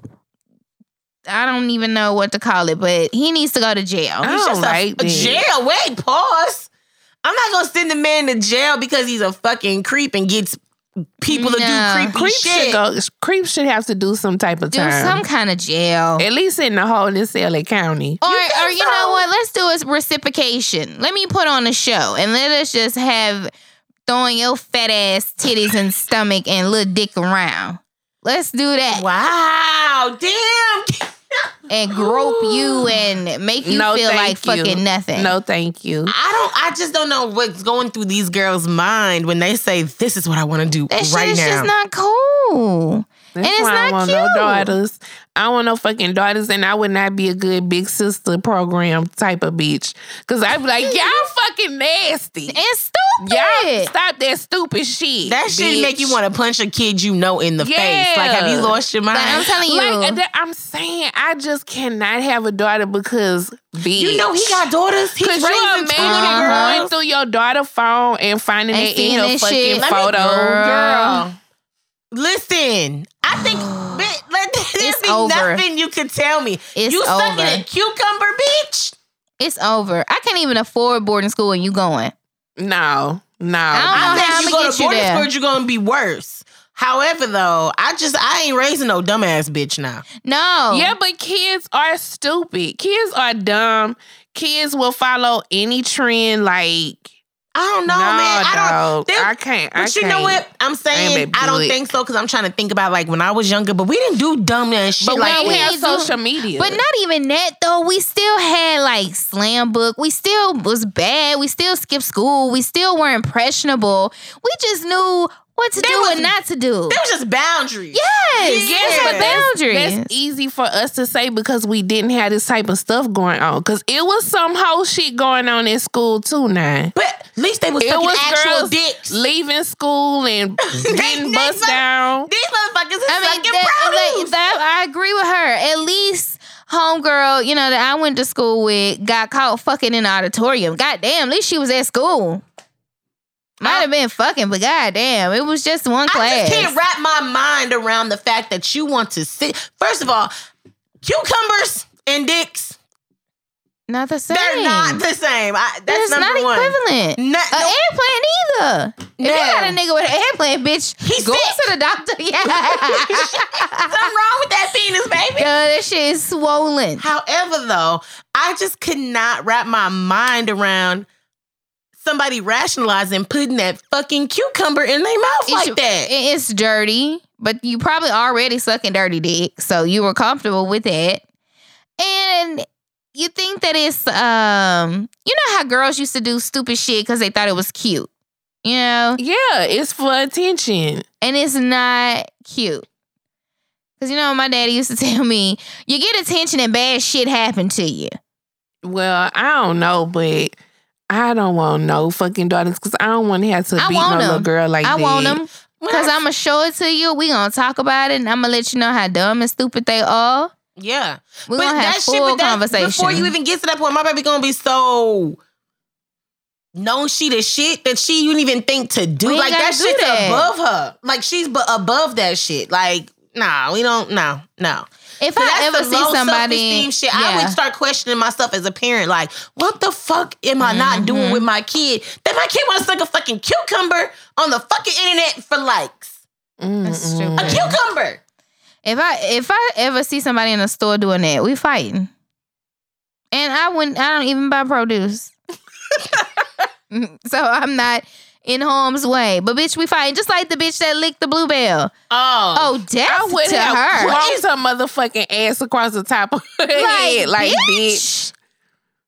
I don't even know what to call it, but he needs to go to jail. I He's don't just a- like a that. jail. Wait, pause. I'm not gonna send the man to jail because he's a fucking creep and gets people to No. do creepy Creep shit. should go. Creep should have to do some type of Do time. some kind of jail. At least in the whole in LA County. Or, think or you so? know what? Let's do a reciprocation. Let me put on a show and let us just have throwing your fat ass titties and stomach and little dick around. Let's do that Wow, damn. And grope you and make you No, feel thank like you. fucking nothing. No, thank you. I don't. I just don't know what's going through these girls' mind when they say, "This is what I want to do That shit is now." just not cool. That's And it's why I not don't want cute. no daughters. I want no fucking daughters, and I would not be a good big sister program type of bitch. Cause I'd be like, *laughs* y'all fucking nasty. And stupid. Y'all stop that stupid shit. that shit bitch. make you want to punch a kid you know in the face. Like, have you lost your mind? Like, I'm telling you. Like I'm saying, I just cannot have a daughter because bitch. you know he got daughters. He's Cause you raising two imagine little going girls. through your daughter phone and finding And it in seeing her fucking shit. Let me- photo, Girl. Listen, I think *gasps* bitch, like, there's be over. nothing you can tell me. It's you sucking over. a cucumber, bitch. It's over. I can't even afford boarding school and you going. No, no. I don't think you go to you boarding school, you're gonna be worse. However, though, I just I ain't raising no dumbass bitch now. No. Yeah, but kids are stupid. Kids are dumb. Kids will follow any trend. Like, I don't know, no, man. I don't. dog. there- I can't. I But you can't. know what? I'm saying able I do don't think so because I'm trying to think about like when I was younger, but we didn't do dumb ass shit But like we we have do- social media. But not even that though. We still had like slam book. We still was bad. We still skipped school. We still were impressionable. We just knew what to There do was- and not to do. There was just boundaries. Yes, Yeah, yes, but but that's- boundaries. That's easy for us to say because we didn't have this type of stuff going on. Because it was some whole shit going on in school too. Now But at least they was it sucking was actual girls dicks. leaving school and *laughs* getting they bust suck- down. These motherfuckers is I mean, sucking that, produce. like, that, I agree with her. At least homegirl, you know, that I went to school with got caught fucking in the auditorium. God damn, at least she was at school. Might have been fucking, but goddamn, it was just one class. I just can't wrap my mind around the fact that you want to sit. First of all, cucumbers and dicks, not the same. they're not the same. I, that's number not one. equivalent. No- An no- airplane either. If you No. got a nigga with an airplane, bitch, He's go sick. to the doctor. *laughs* Yeah. *laughs* Something wrong with that penis, baby. Yo, that shit is swollen. However, though, I just could not wrap my mind around somebody rationalizing putting that fucking cucumber in their mouth like that. It's dirty, but you probably already sucking dirty dick, so you were comfortable with that. And you think that it's um, you know how girls used to do stupid shit because they thought it was cute, you know, Yeah, it's for attention. and it's not cute. Cause you know my daddy used to *laughs* tell me, you get attention and bad shit happen to you. Well, I don't know, but I don't want no fucking daughters because I don't want to have to I beat want no little girl like I that. want them because I'm gonna show it to you. We gonna talk about it, and I'm gonna let you know how dumb and stupid they are. yeah. We gonna have that full but that- conversation. Before you even get to that point, my baby gonna be so known she the shit that she wouldn't even think to do. We Like that gotta do shit's that. above her. Like she's bu- above that shit. Like, nah, we don't no, no. If So I that's ever the see low somebody, self-esteem shit. I would start questioning myself as a parent. Like, what the fuck am I not doing Mm-hmm. with my kid? That my kid want to suck a fucking cucumber on the fucking internet for likes. That's Mm-mm. A cucumber. If I if I ever see somebody in a store doing that, we fighting. And I wouldn't. I don't even buy produce, *laughs* so I'm not in harm's way. But bitch, we fighting just like the bitch that licked the bluebell. Oh, Oh, death I would to have her. crunked her motherfucking ass across the top of her head. Like, bitch.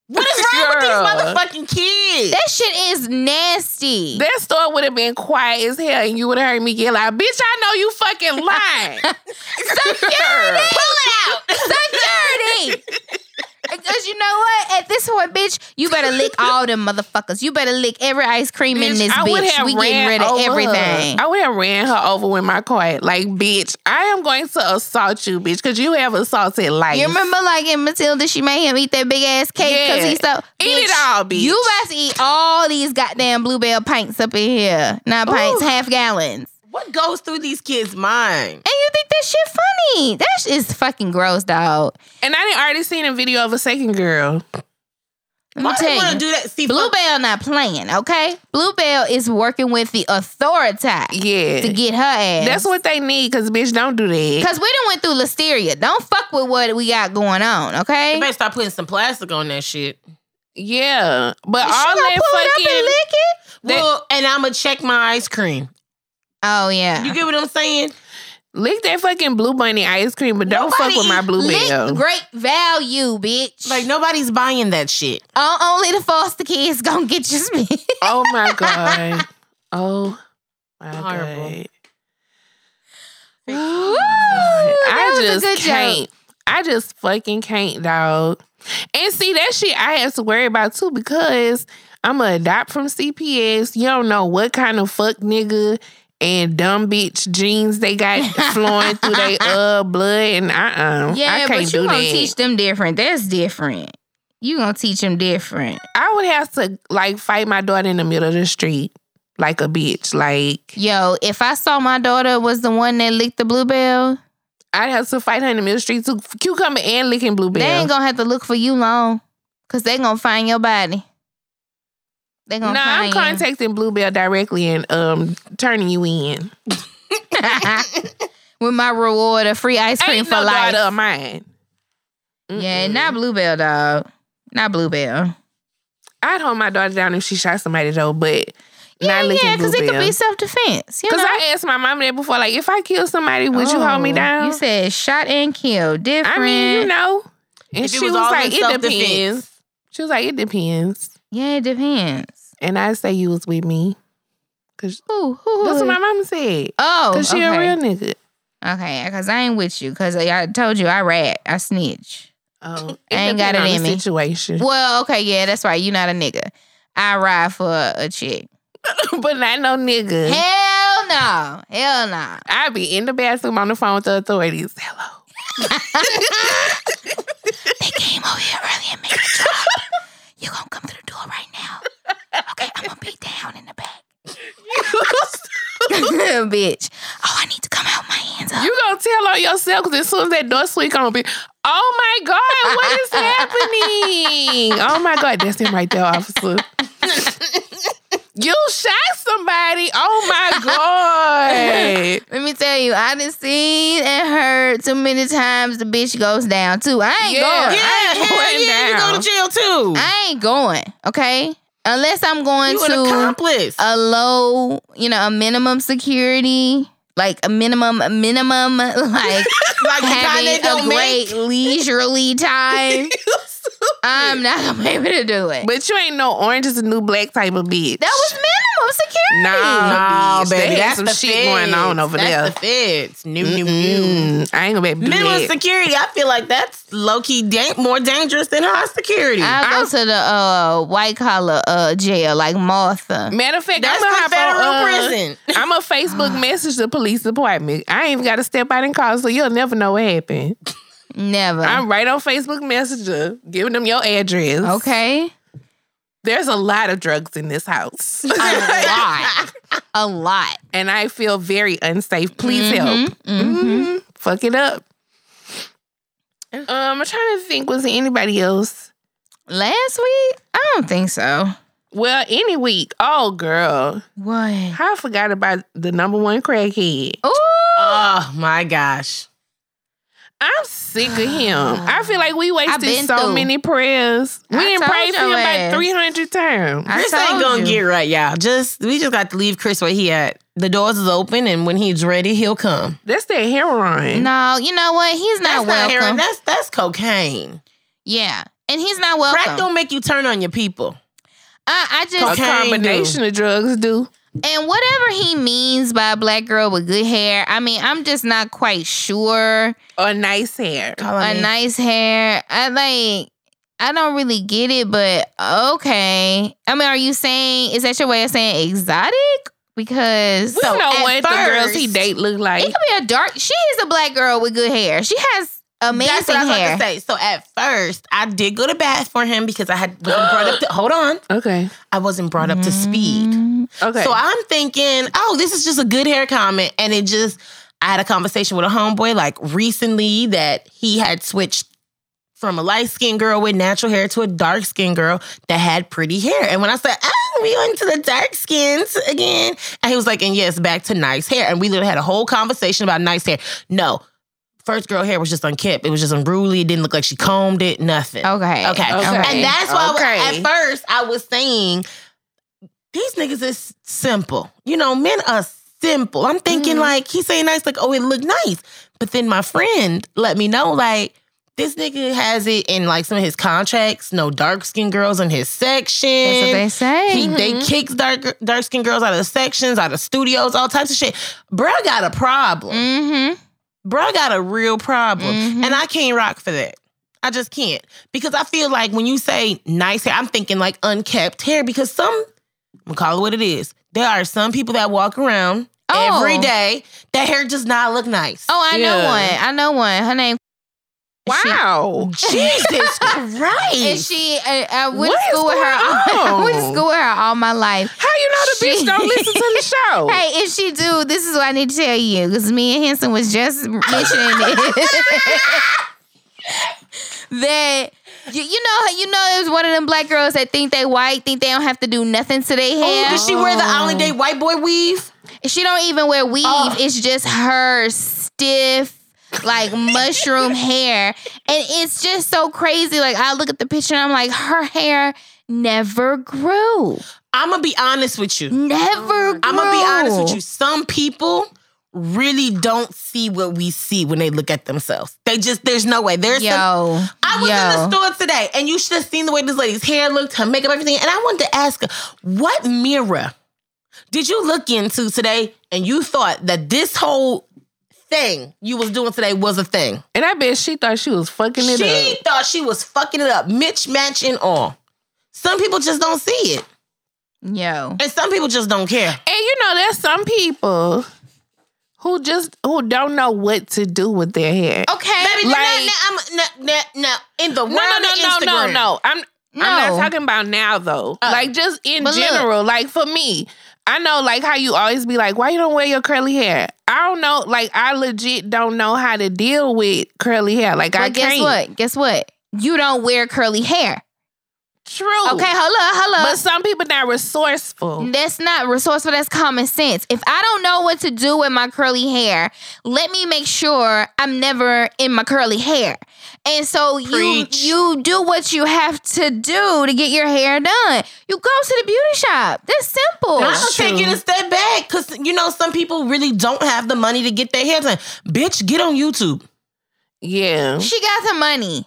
What is wrong with Girl. these motherfucking kids? That shit is nasty. That store would have been quiet as hell, and you would have heard me get out, "Bitch, I know you fucking lying." *laughs* Security! Pull it out! Security! *laughs* Because you know what? At this point, bitch, you better lick all them motherfuckers. You better lick every ice cream in this I bitch. We getting rid of everything. Her. I would have ran her over with my car. Like, bitch, I am going to assault you, bitch, because you have assaulted life. You remember, like in Matilda, she made him eat that big ass cake because Yeah. he so Eat it all, bitch. You about to eat all these goddamn bluebell pints up in here. Not pints, Ooh. half gallons. What goes through these kids' mind? And you think that shit funny? That shit is fucking gross, dog. And I didn't already seen a video of a second girl. Let me Why do you tell want you. to do that? See, Bluebell not playing, okay? Bluebell is working with the authority Yeah. to get her ass. That's what they need, because, bitch, don't do that. Cause we done went through listeria. Don't fuck with what we got going on, okay? You better start putting some plastic on that shit. Yeah. But She all gonna that pull up and fucking. lick it? That- well, and I'm gonna check my ice cream. Oh yeah. You get what I'm saying? Lick that fucking Blue Bunny ice cream, but don't fuck with my Bluebell. Great value, bitch. Like nobody's buying that shit. O- only the foster kids gonna get you spit. *laughs* Oh my god. Oh my Horrible. god. Woo, I that was a just can't. joke. I just fucking can't, dog. And see that shit I have to worry about too because I'm a adopt from CPS. You don't know what kind of fuck nigga and dumb bitch genes they got *laughs* flowing through their uh blood and uh uh Yeah, I can't but you gonna that. teach them different. That's different. You gonna teach them different. I would have to like fight my daughter in the middle of the street like a bitch. Like Yo, if I saw my daughter was the one that licked the bluebell, I'd have to fight her in the middle of the street too. Cucumber and licking bluebell. they ain't gonna have to look for you long. Cause they gonna find your body. They Nah, gonna I'm find contacting Bluebell directly and um turning you in. *laughs* With my reward of free ice cream Ain't for no life. daughter of mine. Yeah, Mm-mm. not bluebell, dog. Not bluebell. I'd hold my daughter down if she shot somebody though, but Yeah, not yeah, because it could be self defense. Cause? I asked my mom that before, like, if I kill somebody, would you hold me Oh, down? You said shot and kill. Different. I mean, you know. And If she was was, like, it depends. She was like, it depends. Yeah, it depends. And I say you was with me. Cause Who? Who? that's what my mama said. Oh, Cause she okay. a real nigga. Okay, because I ain't with you. Because I told you I rat. I snitch. Oh, *laughs* I ain't got it in me. Situation, Well, okay, yeah, that's right. You not a nigga. I ride for a, a chick. *laughs* but not no nigga. Hell no. Hell no. I be in the bathroom on the phone with the authorities. Hello. *laughs* They came over here early and made a drop. You gonna come through the door right now. Okay, I'm gonna be *laughs* down in the back. *laughs* Bitch. Oh, I need to come out my hands up. You gonna tell on yourself because as soon as that door squeak on, be, oh my god, what is *laughs* happening? Oh my god, that's him right there, officer. You shot somebody. Oh my *laughs* god. Let me tell you, I done seen and heard too many times the bitch goes down too. I ain't Yeah. going. Yeah, I ain't hell going yeah, you down. go to jail too. I ain't going. Okay, unless I'm going you to accomplice. a low, you know, a minimum security, like a minimum, a minimum, *laughs* like *laughs* like having a great make. leisurely time. I'm not gonna be able to do it. But you ain't no orange is a new black type of bitch. that was minimum security. Nah, Nah, bitch. baby, They had that's some the shit feds. going on over that's there. the feds. New, new, new. I ain't gonna be able to do Minimum that. security, I feel like that's low key da- more dangerous than high security. I'll go to the uh, white collar uh, jail like Martha. Matter of fact, that's I'm gonna federal on, uh, prison. *laughs* I'm a Facebook *sighs* message the police department. I ain't even got to step out and call, so you'll never know what happened. Never. I'm right on Facebook Messenger, giving them your address. okay. There's a lot of drugs in this house, A lot. *laughs* A lot. and I feel very unsafe. Please help. Mhm. Mhm. Fuck it up. Um, I'm trying to think. Was there anybody else? Last week? I don't think so. Well, any week. Oh, girl, What? I forgot about the number one crackhead. Ooh. Oh my gosh. I'm sick of him. I feel like we wasted so through. many prayers. We I didn't pray for him ass. like 300 times. I Chris ain't gonna you. get right, y'all. Just we just got to leave Chris where he at. The doors is open, and when he's ready, he'll come. That's that heroin. No, you know what? He's not That's not heroin. welcome. That's that's cocaine. yeah. and he's not welcome. Crack don't make you turn on your people. Uh, I just Okay. combination of drugs do. And whatever he means by a black girl with good hair. I mean, I'm just not quite sure. Or nice hair. Call A me. nice hair. I like. I don't really get it, but okay. I mean, are you saying is that your way of saying exotic? Because We So, know at what the girls he date look like. it could be a dark. She is a black girl with good hair. She has amazing That's what I was hair. about to say. So at first, I did go to bat for him because I had wasn't brought up. To, hold on, Okay. I wasn't brought up to speed. Mm, Okay. So I'm thinking, oh, this is just a good hair comment, and it just. I had a conversation with a homeboy like recently that he had switched from a light skinned girl with natural hair to a dark skinned girl that had pretty hair. And when I said, oh, we went to the dark skins again, and he was like, and yes, back to nice hair. And we literally had a whole conversation about nice hair. No, first girl hair was just unkempt. It was just unruly. It didn't look like she combed it, nothing. Okay. Okay. Okay. And that's why I was- at first I was saying these niggas is simple. You know, men are simple. I'm thinking Mhm. like he's saying nice, like, oh, it looked nice. But then my friend let me know, like, this nigga has it in like some of his contracts, no dark skinned girls in his section. That's what they say. He, They kicks dark dark skinned girls out of sections, out of studios, all types of shit. Bruh got a problem. mm-hmm. Bruh got a real problem. Mhm. And I can't rock for that. I just can't. Because I feel like when you say nice hair, I'm thinking like unkept hair because some, I'm gonna call it what it is. There are some people that walk around Oh. every day that hair does not look nice. Oh, I know one. I know one. Her name. Wow. Jesus *laughs* Christ. And she, I, I went to school with her. going *laughs* I went to school with her all my life. How you know the She- bitch don't listen to the *laughs* show? Hey, if she do, this is what I need to tell you because me and Henson was just mentioning it. that you, you know, you know, there's one of them black girls that think they white, think they don't have to do nothing to their Oh, hair. did she wear the Island Day white boy weave? She don't even wear weave. Oh. It's just her stiff, like mushroom hair. And it's just so crazy. Like I look at the picture and I'm like, her hair never grew. I'm gonna be honest with you. Never grew. I'm gonna be honest with you. Some people really don't see what we see when they look at themselves. They just there's no way. There's Yo. some I was yo. in the store today and you should have seen the way this lady's hair looked, her makeup, everything. And I wanted to ask her, what mirror did you look into today and you thought that this whole thing you was doing today was a thing? And I bet she thought she was fucking it She up. She thought she was fucking it up, Mitch match and all. Some people just don't see it. Yo. And some people just don't care. And you know, there's some people who just who don't know what to do with their hair. Okay. Baby, Like- like, I'm, no, no, no, in the world no, no, of no, no, no, no. I'm I'm not talking about now though. Oh. like just in But look. general. Like for me, I know like how you always be like, why you don't wear your curly hair? I don't know. Like I legit don't know how to deal with curly hair. Like I guess can't. what? Guess what? You don't wear curly hair. True. Okay, hold up, hold up. But some people not resourceful. That's not resourceful. That's common sense. If I don't know what to do with my curly hair, let me make sure I'm never in my curly hair. And so Preach. you you do what you have to do to get your hair done. You go to the beauty shop. That's simple. I'm That's gonna take it a step back because you know some people really don't have the money to get their hair done. Bitch, get on YouTube. Yeah. She got the money.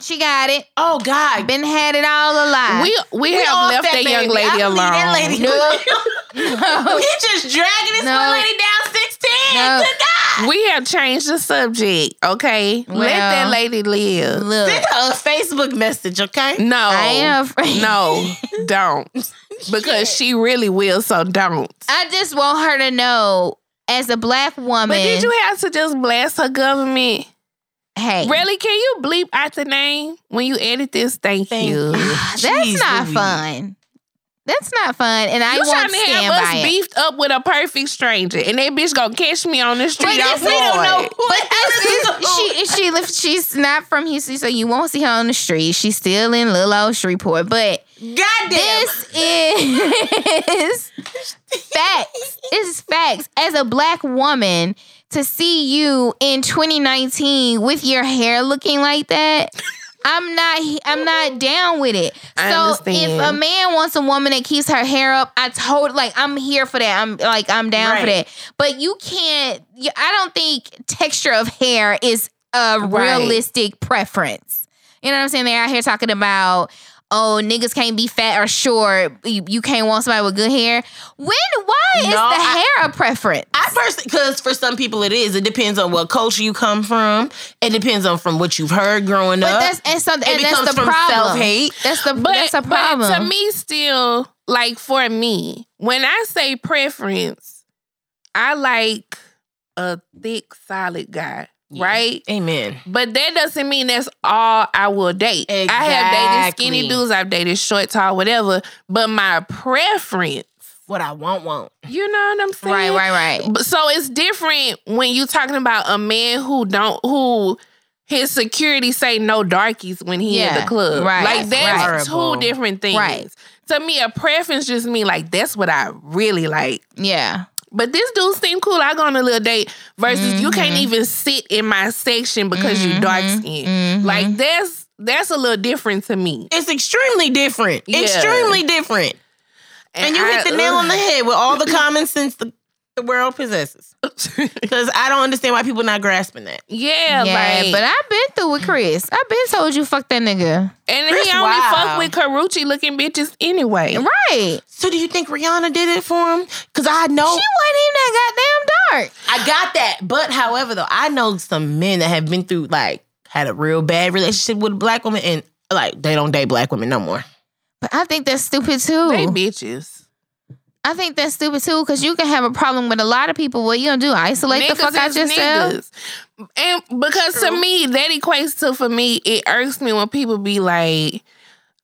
She got it. Oh God, Been had it all alive. We we, We have left that that young lady I alone. believe That lady. No. *laughs* he just dragging this No. one lady down sixteen. No. Good God. We have changed the subject, okay? Let that lady live. Look, Send her a Facebook message, okay? No. I ain't *laughs* afraid. No, don't. *laughs* Because she really will, so don't. I just want her to know, as a black woman, But did you have to just blast her government? Hey, Really? Can you bleep out the name when you edit this? Thank, Thank you. you. Ah, *sighs* That's Jeez not Louise. fun. That's not fun, and I You won't to stand have by us it. beefed up with a perfect stranger, and that bitch gonna catch me on the street But off we don't know who But this this is, is, *laughs* she she lives she's not from Houston, so you won't see her on the street. She's still in little old Shreveport. But Goddamn. this is *laughs* facts. This is facts. As a black woman, to see you in 2019 with your hair looking like that. *laughs* I'm not I'm not down with it. I so understand. if a man wants a woman that keeps her hair up, I told like I'm here for that. I'm like I'm down for that. But you can't I don't think texture of hair is a Right. realistic preference. You know what I'm saying? They're out here talking about, oh, niggas can't be fat or short. You, you can't want somebody with good hair. When? Why is the I- hair a preference? I personally, because for some people it is. It depends on what culture you come from. It depends on from what you've heard growing up. but up. that's and so and it that's the from problem. self-hate. That's the But, that's a but problem. to me, still, like for me, when I say preference, I like a thick, solid guy, Yeah. right? Amen. But that doesn't mean that's all I will date. I have dated skinny dudes, I've dated short, tall, whatever. But my preference, What I want, want. you know what I'm saying? right, right, right. So it's different when you're talking about a man who don't who his security say no darkies when he in the club. right, Like that's right. two different things. Right. To me, a preference just mean like that's what I really like. Yeah. But this dude seemed cool. I go on a little date versus you can't Mm-hmm. even sit in my section because you dark skin. Mhm. Like that's that's a little different to me. It's extremely different. Yeah. Extremely different. And, you I- hit the nail on the head with all the *laughs* common sense the, the world possesses. Because I don't understand why people not grasping that. yeah, Yeah, like but I've been through with Chris. I've been told you fuck that nigga. and Chris, he only wow. fuck with Karrueche looking bitches anyway. Right. So do you think Rihanna did it for him? Because I know She wasn't even that goddamn dark. I got that. But however, though, I know some men that have been through like had a real bad relationship with a black woman and like they don't date black women no more. But I think that's stupid too. They bitches. I think that's stupid too because you can have a problem with a lot of people. What you gonna do? Isolate the fuck out is yourself? niggas. And because to me, that equates to for me, it irks me when people be like,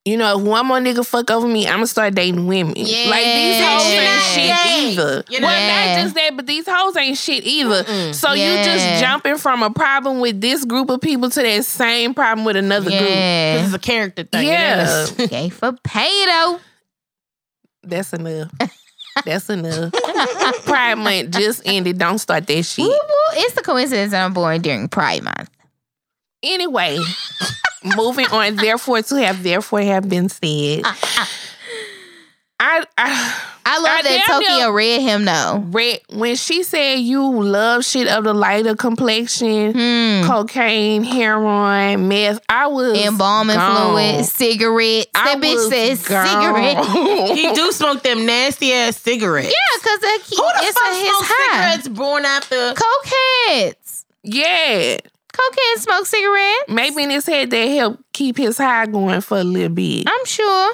you know, if one more nigga fuck over me, I'm gonna start dating women. Yeah. Like these hoes You're ain't not shit gay. either. You're well, not- not just that, but these hoes ain't shit either. Mm-mm. So you just jumping from a problem with this group of people to that same problem with another group. This is a character thing. Yeah. It is. *laughs* Gay for pay though. That's enough. That's enough. Pride month just ended. Don't start that shit. Woo. It's the coincidence that I'm born during Pride Month. Anyway, moving on. Therefore, to have therefore have been said. *laughs* I, I I love I that damn Tokyo near- read him though. read when she said you love shit of the lighter complexion, Hmm. cocaine, heroin, meth. I was Embalming gone. fluid, cigarettes. I That bitch says gone. cigarette. he do smoke them nasty ass cigarettes. Yeah, because Who the it's fuck a smokes cigarettes born after? Cokeheads. yeah, Cokeheads smoke cigarettes. maybe in his head they help keep his high going for a little bit. I'm sure.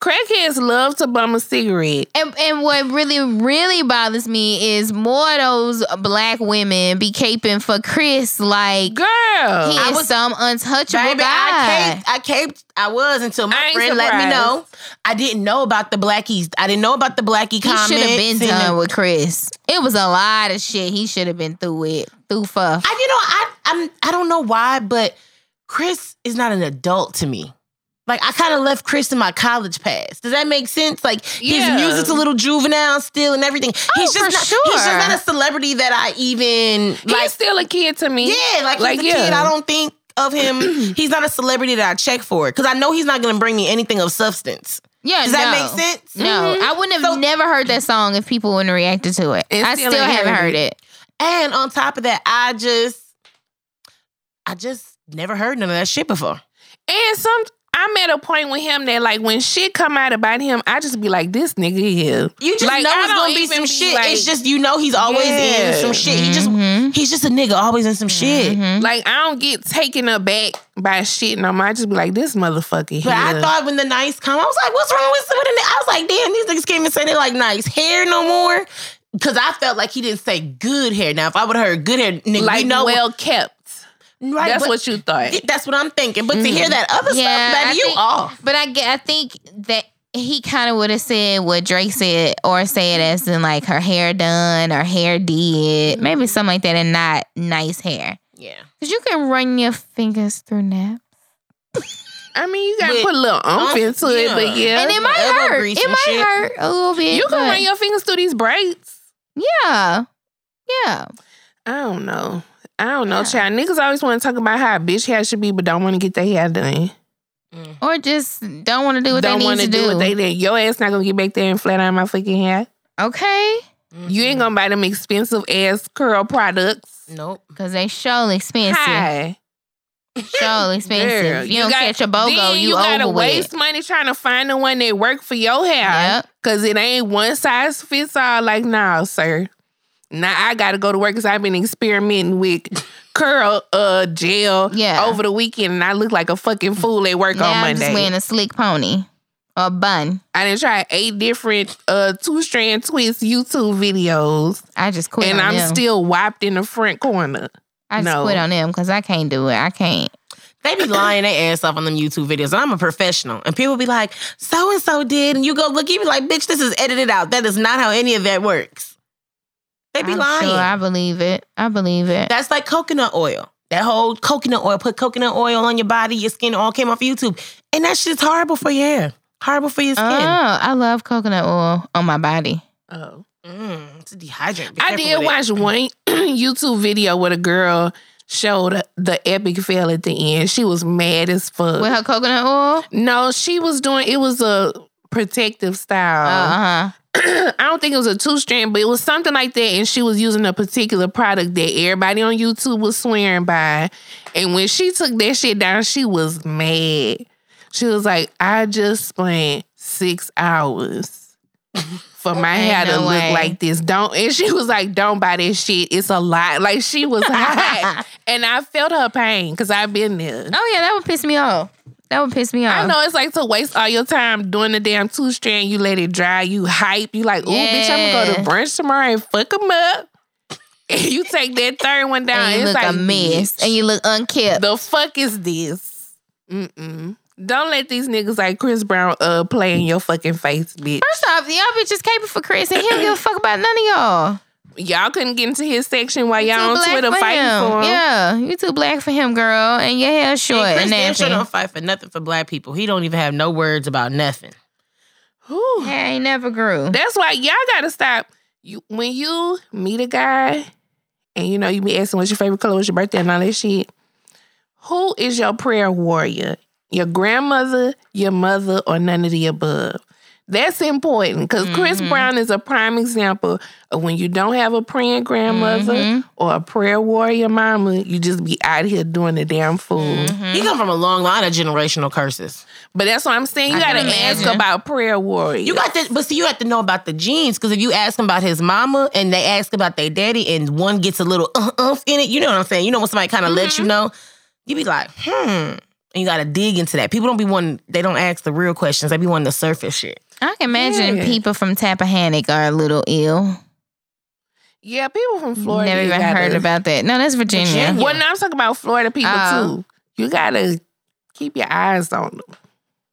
Crackheads love to bum a cigarette. And and what really really bothers me is more of those black women be caping for Chris like Girl, he I is was- some untouchable Baby, guy. I caped, I caped, I was until my ain't friend let me know. I didn't know about the blackies. I didn't know about the blackie he comments. should have been done the- with Chris. It was a lot of shit he should have been through it. Through for. I, you know, I, I'm, I don't know why, but Chris is not an adult to me. Like I kind of left Chris in my college past. Does that make sense? Like Yeah. his music's a little juvenile still and everything. he's Oh, for just not, sure. He's just not a celebrity that I even he's like. still a kid to me. Yeah, like, Like, he's a kid. I don't think of him. *clears throat* he's not a celebrity that I check for because I know he's not going to bring me anything of substance. Yeah, Does that no. make sense? No, Mhm. I wouldn't have So- never heard that song if people wouldn't have reacted to it. I still still haven't heard heard it. it. And on top of that, I just, I just never heard none of that shit before. And some I'm at a point with him that like when shit come out about him, I just be like, this nigga here. You just Like, know it's gonna be some be shit. like- it's just you know he's always Yeah. in some shit. He just Mhm. he's just a nigga always in some shit. Mhm. Like I don't get taken aback by shit no more. I just be like, this motherfucker here. But I thought when the nice come, I was like, what's wrong with with a nigga? I was like, damn, these niggas can't even say they like nice hair no more. Cause I felt like he didn't say good hair. Now, if I would have heard good hair, nigga, like we know well kept. Right, That's what you thought. That's what I'm thinking. But to hear mm-hmm. that other Yeah, stuff, I that you think- off. But I I think that he kind of would have said what Drake said, or say it as in like her hair done, or hair did, mm-hmm. maybe something like that, and not nice hair. Yeah. Cause you can run your fingers through naps, I mean, you gotta With put a little oomph umph, into it, but yeah. yeah. and it might hurt. It might shit. hurt a little bit. you can run your fingers through these braids. yeah, yeah. I don't know. I don't know, child. Niggas always want to talk about how a bitch hair should be, but don't want to get their hair done. Mm. Or just don't want to do what don't they need to to do do. what they did. Your ass not gonna get back there and flat iron my fucking hair. okay, You ain't gonna buy them expensive ass curl products. Nope. cause they surely expensive. Hi. So *laughs* expensive. Girl, you, don't got- catch a BOGO, then you, you gotta over waste with. money trying to find the one that work for your hair. Yep. Cause it ain't one size fits all. Like, nah, sir. Now I gotta go to work because I've been experimenting with curl uh gel Yeah. over the weekend and I look like a fucking fool at work Now on I'm just wearing a slick pony or a bun. I didn't try eight different uh two strand twist YouTube videos I just quit and on I'm them. still wiped in the front corner. I just no. quit on them because I can't do it. I can't. They be lying their ass off on them YouTube videos. And I'm a professional. And people be like, so and so did. And you go look, you be like, bitch, this is edited out. That is not how any of that works. They be I'm lying. Sure, I believe it. I believe it. That's like coconut oil. That whole coconut oil, put coconut oil on your body, your skin all came off YouTube. And that shit's horrible for your hair. Horrible for your skin. Oh, skin. I love coconut oil on my body. Oh. Mm, it's a dehydrant. Be I did with it. watch one *clears throat* YouTube video where a girl showed the epic fail at the end. She was mad as fuck. With her coconut oil? no, she was doing it was a protective style. Uh huh. I don't think it was a two strand, but it was something like that. And she was using a particular product that everybody on YouTube was swearing by. And when she took that shit down, she was mad. She was like, I just spent six hours for my hair to no look way. like this. Don't and she was like, Don't buy this shit. It's a lot. Like she was hot. *laughs* and I felt her pain because I've been there. Oh yeah, that would piss me off. That would piss me off. I know it's like to waste all your time doing the damn two strand. You let it dry. You hype. You like, ooh, bitch, I'm gonna go to brunch tomorrow and fuck them up. *laughs* And you take that third one down. And you it's look like a mess. bitch, And you look unkept. the fuck is this? Mm-mm. Don't let these niggas like Chris Brown uh play in your fucking face, bitch. First off, y'all bitches caping for Chris and he don't give a *coughs* fuck about none of y'all. Y'all couldn't get into his section while You y'all on Twitter for fighting him. for him. Yeah, you too black for him, girl. And your hair short Hey, and Chris damn sure don't fight for nothing for black people. He don't even have no words about nothing. Whew. Hair ain't never grew. That's why y'all gotta stop. You when you meet a guy and you know you be asking what's your favorite color, what's your birthday, and all that shit. Who is your prayer warrior? Your grandmother, your mother, or none of the above? That's important because Chris Mm-hmm. Brown is a prime example of when you don't have a praying grandmother Mm-hmm. or a prayer warrior mama, you just be out here doing the damn fool. Mm-hmm. He come from a long line of generational curses. But that's what I'm saying. You I gotta ask about prayer warrior. You got to, but see, you have to know about the genes because if you ask him about his mama and they ask about their daddy and one gets a little uh umph in it, you know what I'm saying? You know when somebody kind of lets you know, you be like, hmm. And you got to dig into that. People don't be wanting, they don't ask the real questions. They be wanting the surface shit. I can imagine Yeah. people from Tappahannock are a little ill. yeah, people from Florida. Never even gotta- heard about that. No, that's Virginia. Virginia. Well, now I'm talking about Florida people Oh. too. You gotta keep your eyes on them.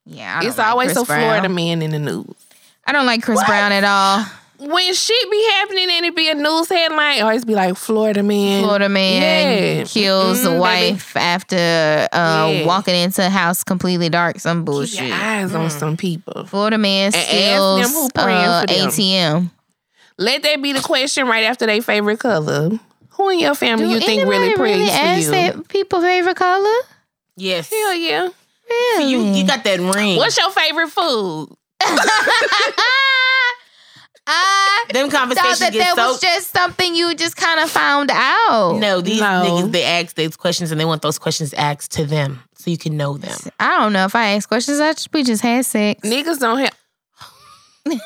Yeah, I don't It's like always Chris a Brown. Florida man in the news. I don't like Chris Brown at all. When shit be happening and it be a news headline, it always be like Florida man. Florida man Yeah. kills Mhm, a baby. wife after uh, Yeah. walking into a house completely dark. Some Keep bullshit. your eyes on some people. Florida man ask steals them who uh, for them. ATM. Let that be the question right after their favorite color. Who in your family Do you think really prays really for ask you? that people favorite color? Yes. Hell yeah. Really? You, you got that ring. What's your favorite food? *laughs* *laughs* I Them thought conversations that get that so. was just something you just kind of found out. no, these No. niggas, they ask these questions and they want those questions asked to them so you can know them. I don't know if I ask questions. I just, we just had sex. Niggas don't have. *laughs*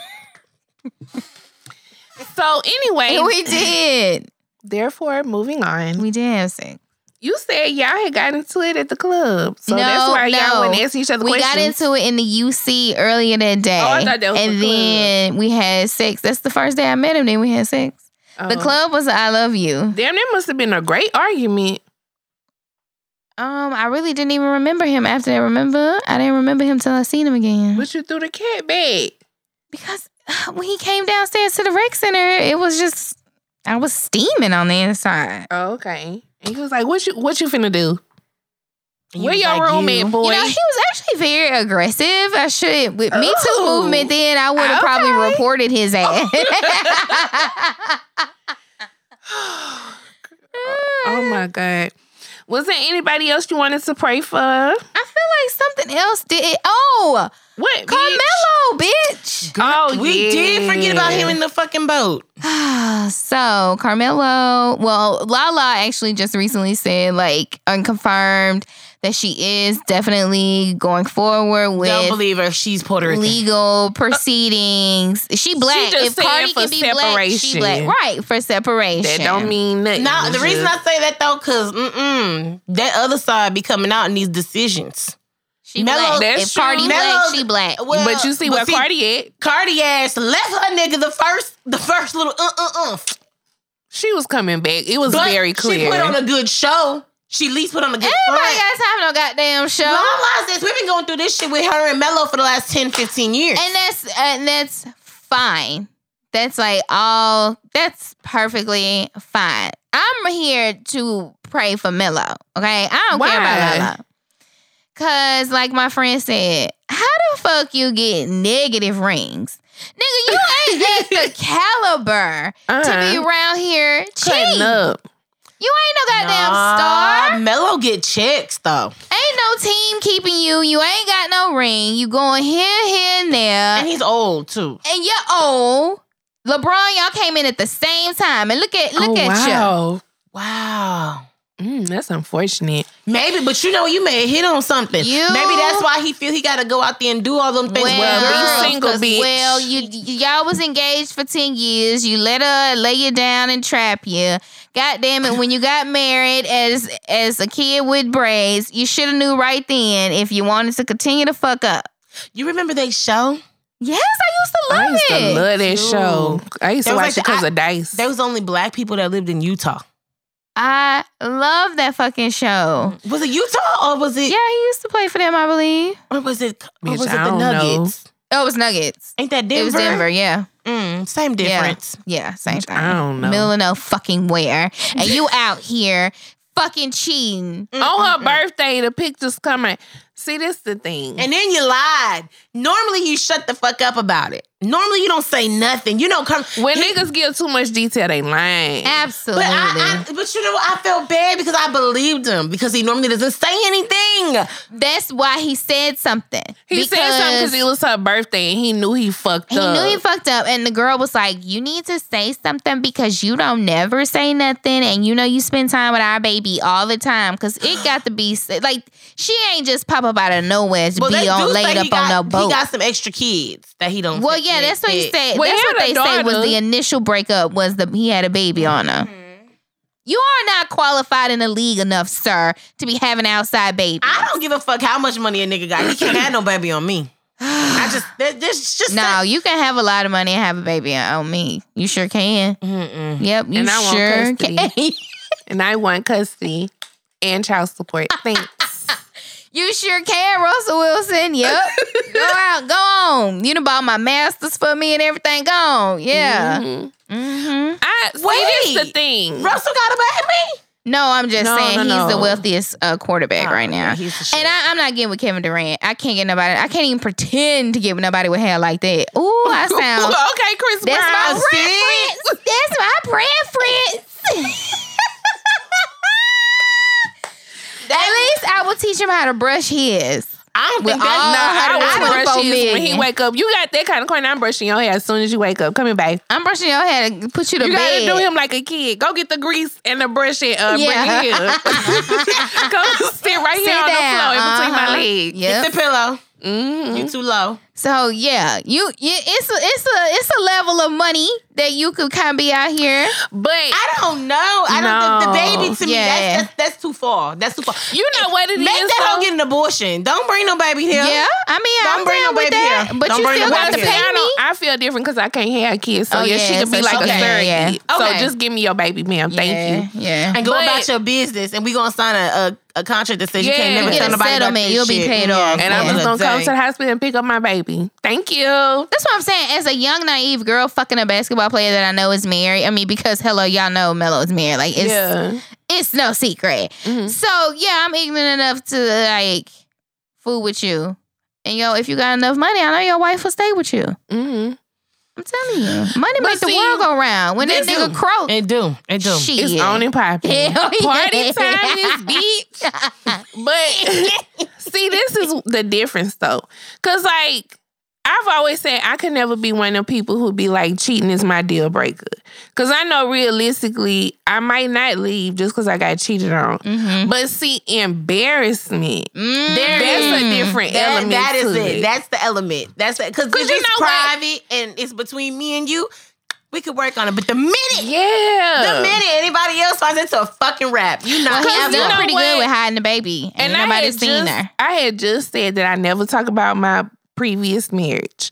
so anyway, we did. therefore, moving on. We did have sex. You said y'all had got into it at the club, so No, that's why y'all no. went asking each other We questions. got into it in the UC earlier that day. Oh, I thought that was and the club. then we had sex. That's the first day I met him. Then we had sex. The Oh. club was I love you. Damn, that must have been a great argument. Um, I really didn't even remember him after that. Remember, I didn't remember him till I seen him again. But you threw the cat bag. Because when he came downstairs to the rec center, it was just I was steaming on the inside. Oh, okay. And he was like, "What you what you finna do? Where your like, room you- boy?" You know, he was actually very aggressive. I should with Me Too Oh. movement. Then I would have Okay. probably reported his oh. ass. *laughs* *laughs* oh my god. Was there anybody else you wanted to pray for? I feel like something else did. It. Oh, What? bitch? Carmelo, bitch. Oh, We yeah. did forget about him in the fucking boat. *sighs* so Carmelo, well, Lala actually just recently said, like, unconfirmed that she is definitely going forward with. Don't with believe her. She's Puerto Rican. legal proceedings. She black. just if Cardi for can be black, she black. Right for separation. That don't mean nothing. No, the It's reason I say that though, cause mm-mm, that other side be coming out in these decisions. she Mello- black. That's If Cardi true. black, Mello's- she black. Well, but you see but where Cardi at? Cardi ass left her nigga the first, the first little uh uh uh. She was coming back. It was But very clear. She clear. put on a good show. She at least put on a good Everybody front. got time no goddamn show. No, I this. We've been going through this shit with her and Mello for the last 10, 15 years. and that's and that's fine. That's like all that's perfectly fine. I'm here to pray for Mello. Okay, I don't care about Mello. Cause like my friend said, how the fuck you get negative rings, nigga? You *laughs* ain't at the caliber to be Uh-huh. around here cheating. up. You ain't no goddamn Nah, star. Melo get checks though. Ain't no team keeping you. You ain't got no ring. You going here, here, and there. And he's old too. and you're old. LeBron, y'all came in at the same time, and look at look oh, at you. wow. Wow. Mm, that's unfortunate. Maybe, but you know, you may have hit on something. You- Maybe that's why he feel he got to go out there and do all them things. Well, Well, be girl, single, 'cause, bitch. Well, you y'all was engaged for ten years. You let her lay you down and trap you. God damn it! When you got married as as a kid with braids, you should have knew right then if you wanted to continue to fuck up. you remember that show? Yes, I used to love it. I used it. to love that Dude. show. I used to There was watch like it because of Dice. There was only black people that lived in Utah. I love that fucking show. Was it Utah or was it? Yeah, he used to play for them, I believe. Or was it? Or was it the don't know. Nuggets? Oh, it was Nuggets. Ain't that Denver? It was Denver, yeah. Mm, same difference. Yeah, same thing. I don't know. Middle of no fucking where. And you out here fucking cheating. Mm, On her mm, mm. birthday, the pictures coming. See, this the thing. And then you lied. Normally you shut the fuck up about it. Normally you don't say nothing. You don't come. when he- niggas give too much detail, they lying. Absolutely. But I, I, but you know, what? I felt bad because I believed him because he normally doesn't say anything. That's why he said something. he said something because it was her birthday and he knew he fucked He up. He knew he fucked up, and the girl was like, "You need to say something because you don't never say nothing, and you know you spend time with our baby all the time. Because it *gasps* got to be like she ain't just pop up out of nowhere to Well, be on do laid up he got, on no boat. He got some extra kids that he don't. well, fit- yeah, that's what he fit. said. Well, that's what they a say was the initial breakup was the he had a baby on her. Mm-hmm. You are not qualified in the league enough, sir, to be having outside baby. I don't give a fuck how much money a nigga got. He can't have no baby on me. I just *sighs* that, this just No, you can have a lot of money and have a baby on me. You sure can. Mm-mm. Yep, you And I want custody. can. *laughs* and I want custody and child support. Thanks. You sure can, Russell Wilson. Yep. *laughs* go out, go on. You done bought my masters for me and everything. Go on. Yeah. Mhm. hmm I see this Wait. the thing. Russell got a baby. No, I'm just No, saying no, he's the wealthiest uh, quarterback Oh, right now. And I, I'm not getting with Kevin Durant. I can't get nobody. I can't even pretend to get with nobody with hair like that. Ooh, I *laughs* sound. okay, Chris That's Brown. my *laughs* preference. That's my preference. Least I will teach him how to brush his. I don't With think all that's Nah, I her want to 24 brush his when he wake up. You got that kind of coin. I'm brushing your hair as soon as you wake up. Come here, babe. I'm brushing your hair to put you to You bed. gotta do him like a kid. Go get the grease and the brush and uh, Yeah. bring it here. Come sit right *laughs* Sit here on the down. floor in between my Uh-huh. legs. Yep. the pillow. Mhm. You too low. So yeah, you, you it's a it's a it's a level of money that you could kind of be out here. But I don't know. I don't. The, the baby to me, that's, that's that's too far. That's too far. you know what it is. Make that hoe get an abortion. Don't bring no baby here. Yeah, I mean Don't I'm bring down no with baby that, here. but Don't you still no got baby to pay I, me. don't, I feel different because I can't have kids. So Oh, yeah, yeah, she could so be like she a surrogate. yeah. So just give me your baby, ma'am. Thank you. Yeah. And go But- about your business, and we gonna sign a, a, a contract that says you can't never Get tell a nobody about settlement. this You'll be paid off. And I'm just gonna come to the hospital and pick up my baby. Thank you. That's what I'm saying. As a young, naive girl fucking a basketball player that I know is married. I mean, because hello, y'all know Melo is married. Like it's yeah. it's no secret. Mhm. So yeah, I'm ignorant enough to like fool with you. And yo, if you got enough money, I know your wife will stay with you. hmm I'm telling you, money But makes the see, world go round. When that nigga is- croak, It do. It do. shit. It's on and popping. Hell yeah. Party time is *laughs* bitch. But *laughs* see, this is the difference though. Cause like I've always said I could never be one of them people who be like cheating is my deal breaker. Cause I know realistically I might not leave just because I got cheated on. Mm-hmm. But see, embarrassment, Mm. that's a different That, element. that is to it. That's the element. That's it. Because if you it's know what? private and it's between me and you, we could work on it. But the minute, yeah. the minute anybody else finds into a fucking rap, you know, Well, Cause he's having you know pretty what? good with hiding the baby, and, and nobody's had seen just, her. I had just said that I never talk about my previous marriage.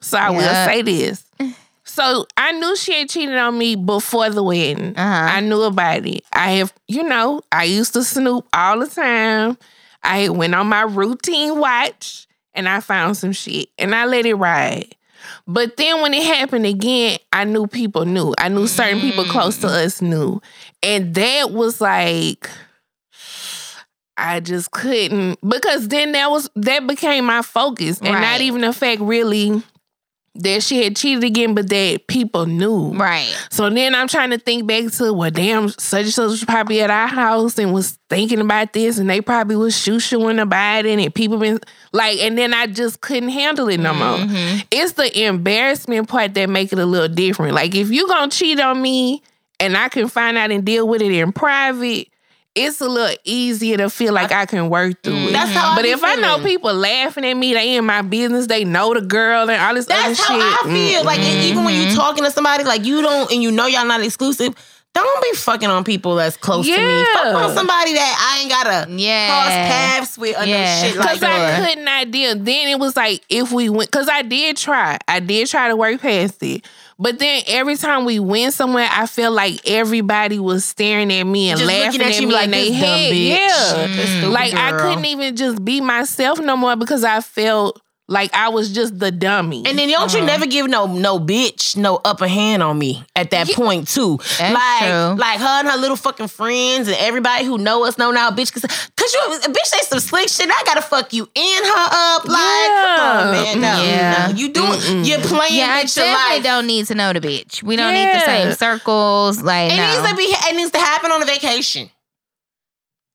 So I Yeah. will say this. *sighs* So I knew she had cheated on me before the wedding. Uh-huh. I knew about it. I have, you know, I used to snoop all the time. I went on my routine watch and I found some shit and I let it ride. But then when it happened again, I knew people knew. I knew certain people close to us knew. And that was like I just couldn't because then that was that became my focus. And Right. not even the fact really that she had cheated again, but that people knew. Right. So then I'm trying to think back to well, damn, such and such was probably at our house and was thinking about this, and they probably was shoo shooing about it, and people been like, and then I just couldn't handle it no more. Mm-hmm. It's the embarrassment part that make it a little different. Like if you gonna cheat on me and I can find out and deal with it in private. It's a little easier to feel like I can work through it. That's how But be if I know people laughing at me, they in my business, they know the girl and all this other shit. That's how shit. I feel. Like e- even when Mm-hmm. you talking to somebody, like you don't, and you know y'all not exclusive. Don't be fucking on people that's close to me. Fuck on somebody that I ain't gotta Yeah. cross paths with or Yeah. no shit like Because. I could not deal. Then it was like if we went, because I did try. I did try to work past it. But then every time we went somewhere, I felt like everybody was staring at me and Just laughing at at, you me like in their this head. bitch. Yeah. Mm. This stupid Like I couldn't even just be myself no more because I felt like I was just the dummy. And then don't you uh-huh. never give no no bitch no upper hand on me at that point too. That's like true. like her and her little fucking friends and everybody who know us know now bitch cause, cause you a bitch say some slick shit. I gotta fuck you and her up. Like come on Yeah. man, no, Yeah. no. You do you're playing Yeah, I with definitely life. don't need to know the bitch. We don't need the same circles. Like It no. needs to be it needs to happen on a vacation.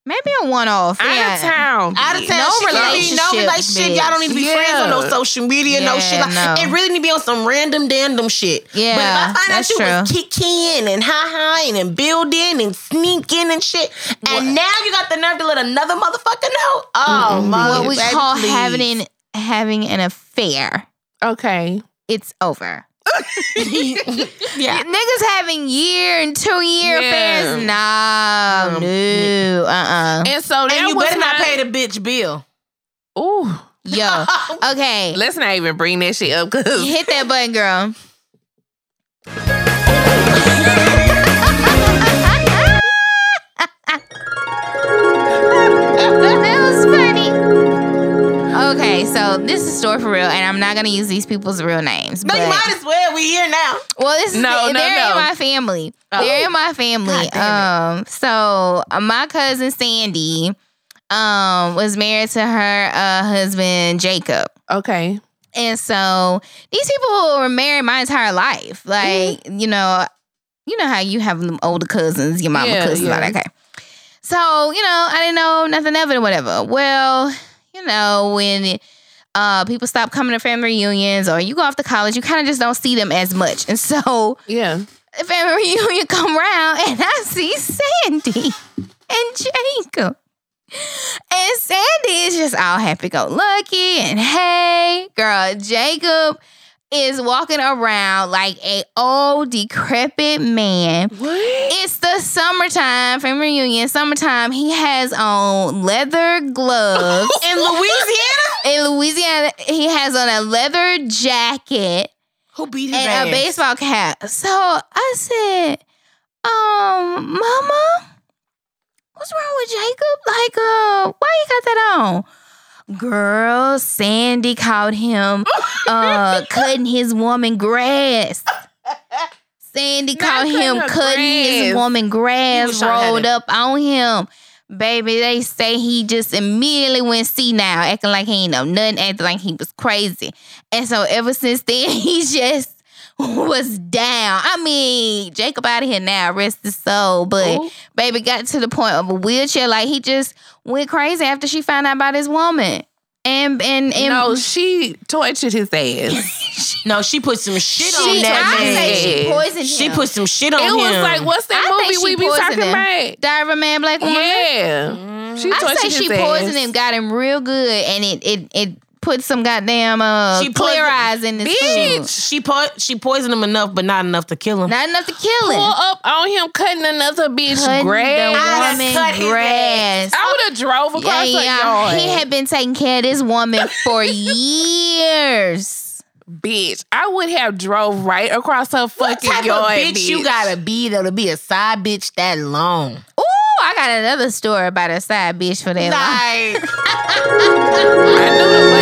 Maybe a one off. out yeah. of town. Out of town, No shit, be- no relationship, relationship. Y'all don't need to be bitch. friends on no social media, no shit. Like, no. It really need to be on some random dandom shit. Yeah, but if I find out you was kicking and high high and building and sneaking and shit, and now you got the nerve to let another motherfucker know. Oh my, what we call please. having having an affair. Okay. It's over. *laughs* yeah. Niggas having year and two year Yeah. affairs. Nah, no, uh, uh And so that And you was better not my- pay the bitch bill. Ooh. Yo, *laughs* okay, Let's not even bring that shit up because hit that *laughs* button, girl. That was funny. Okay, so this is a story for real, and I'm not gonna use these people's real names. But you might as well. We here now. Well, this is No, the- no, they're no. in my family. They're in my family. Um, so uh, my cousin Sandy, um, was married to her uh husband Jacob. okay. And so these people were married my entire life. Like, Mm-hmm. you know, you know how you have them older cousins, your mama Yeah, cousins, all yeah. that. Okay. So, you know, I didn't know nothing of it or whatever. Well, you know, when uh people stop coming to family reunions or you go off to college, you kind of just don't see them as much. And so Yeah. family *laughs* reunion come around and I see Sandy and Jacob. And Sandy is just all happy go lucky and hey, girl, Jacob is walking around like a old decrepit man. What? It's the summertime, family reunion, summertime. He has on leather gloves. *laughs* In Louisiana, In Louisiana, he has on a leather jacket who beat his and ass? a baseball cap. So I said, um, Mama, what's wrong with Jacob? Like, uh, why you got that on? Girl, Sandy caught him *laughs* uh cutting his woman grass. Sandy Not caught him cutting his woman grass was trying to have rolled up on him. Baby, they say he just immediately went senile, acting like he ain't know nothing, acting like he was crazy. And so ever since then, *laughs* he just *laughs* was down. I mean, Jacob out of here now, rest his soul. But Ooh. baby got to the point of a wheelchair. Like he just went crazy after she found out about his woman. and and and no, she tortured his ass. *laughs* No, she put some shit she, on that I man. say she poisoned him. She him. put some shit on it him. It was like, what's that I movie we be talking him. about? Diary of Man, Black Woman. Yeah, she I tortured say she his poisoned ass. him, got him real good, and it it it put some goddamn uh She clear poisoned- eyes in this Bitch. food. She po- she poisoned him enough, but not enough to kill him. Not enough to kill him. Pull him. up on him cutting another bitch Cutting grass. the I woman cut grass. I would have drove across her yeah. yard. He had been taking care of this woman for years. bitch. I would have drove right across her fucking what type yard. of bitch, you gotta be though to be a side bitch that long? Ooh, I got another story about a side bitch for that. long. I knew the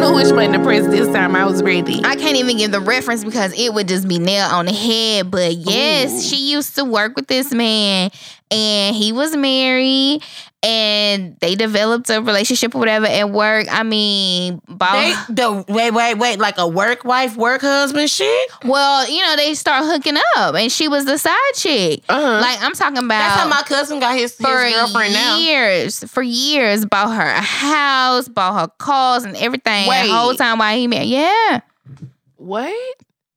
knew which button to press this time. I was ready. I can't even give the reference because it would just be nailed on the head. But yes, Ooh. she used to work with this man and he was married and they developed a relationship or whatever at work. I mean, about, they, *laughs* the wait, wait, wait, like a work wife, work husband shit. well, you know, they start hooking up and she was the side chick. Uh-huh. Like I'm talking about That's how my cousin got his, his for girlfriend now. years, for years, bought her a house, bought her cars and everything. Wait. The whole time while he married, yeah. what?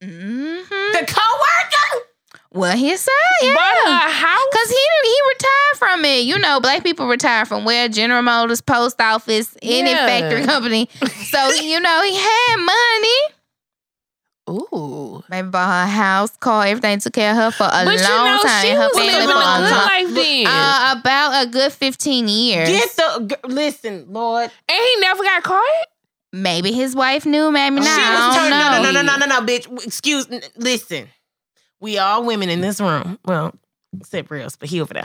hmm The coworker. Well, his side, yeah. Bought her a house? Cause he he retired from it. You know, black people retire from where General Motors, Post Office, any Yeah. factory company. So *laughs* you know he had money. Ooh. Maybe bought her a house, car, everything. Took care of her for a But long you know, time. she her was family living a a good time. life then. Uh, about a good fifteen years. Get the g- listen, Lord. and he never got caught? maybe his wife knew. Maybe not. she was don't turned. No, no, no, no, no, no, bitch. Excuse. n- Listen, we all women in this room. Well, except Reels, but he over there.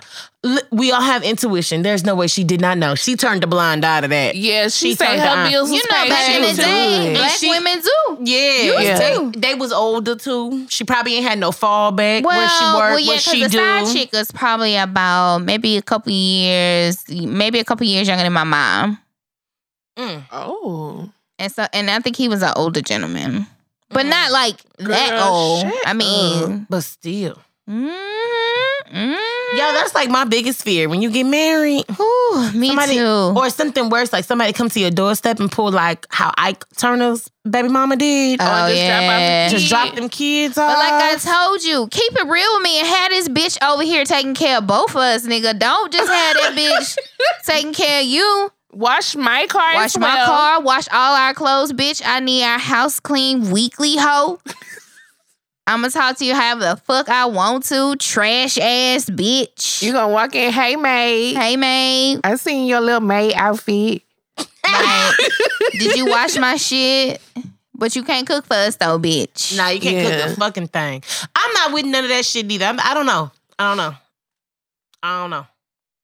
We all have intuition. There's no way she did not know. She turned a blind eye to that. Yeah, she, She said turned her down. bills was You know, paid. back She in the day, black she- women do. Yeah, Used Yeah. to. They, they was older too. She probably ain't had no fallback Well, where she worked, well, yeah, what because she the do. side chick was probably about maybe a couple years, maybe a couple years younger than my mom, Mm. Oh. and so and I think he was an older gentleman, but Mm. not like that Girl, old. shut I mean, But still, mm, mm, yo, that's like my biggest fear when you get married. Ooh, me Somebody- too. Or something worse, like somebody come to your doorstep and pull like how Ike Turner's baby mama did. Oh, just drop off yeah. just drop them kids off. But like I told you, keep it real with me and have this bitch over here taking care of both of us, nigga. Don't just have that *laughs* bitch taking care of you. Wash my car Wash as my well. car, wash all our clothes, bitch. I need our house clean weekly, hoe. *laughs* I'm gonna talk to you however the fuck I want to, trash ass bitch. You gonna walk in, hey maid. hey, maid. I seen your little maid outfit. Like, did you wash my *laughs* shit? But you can't cook for us though, bitch. nah, you can't Yeah. cook the fucking thing. I'm not with none of that shit either. I'm, I don't know. I don't know. I don't know.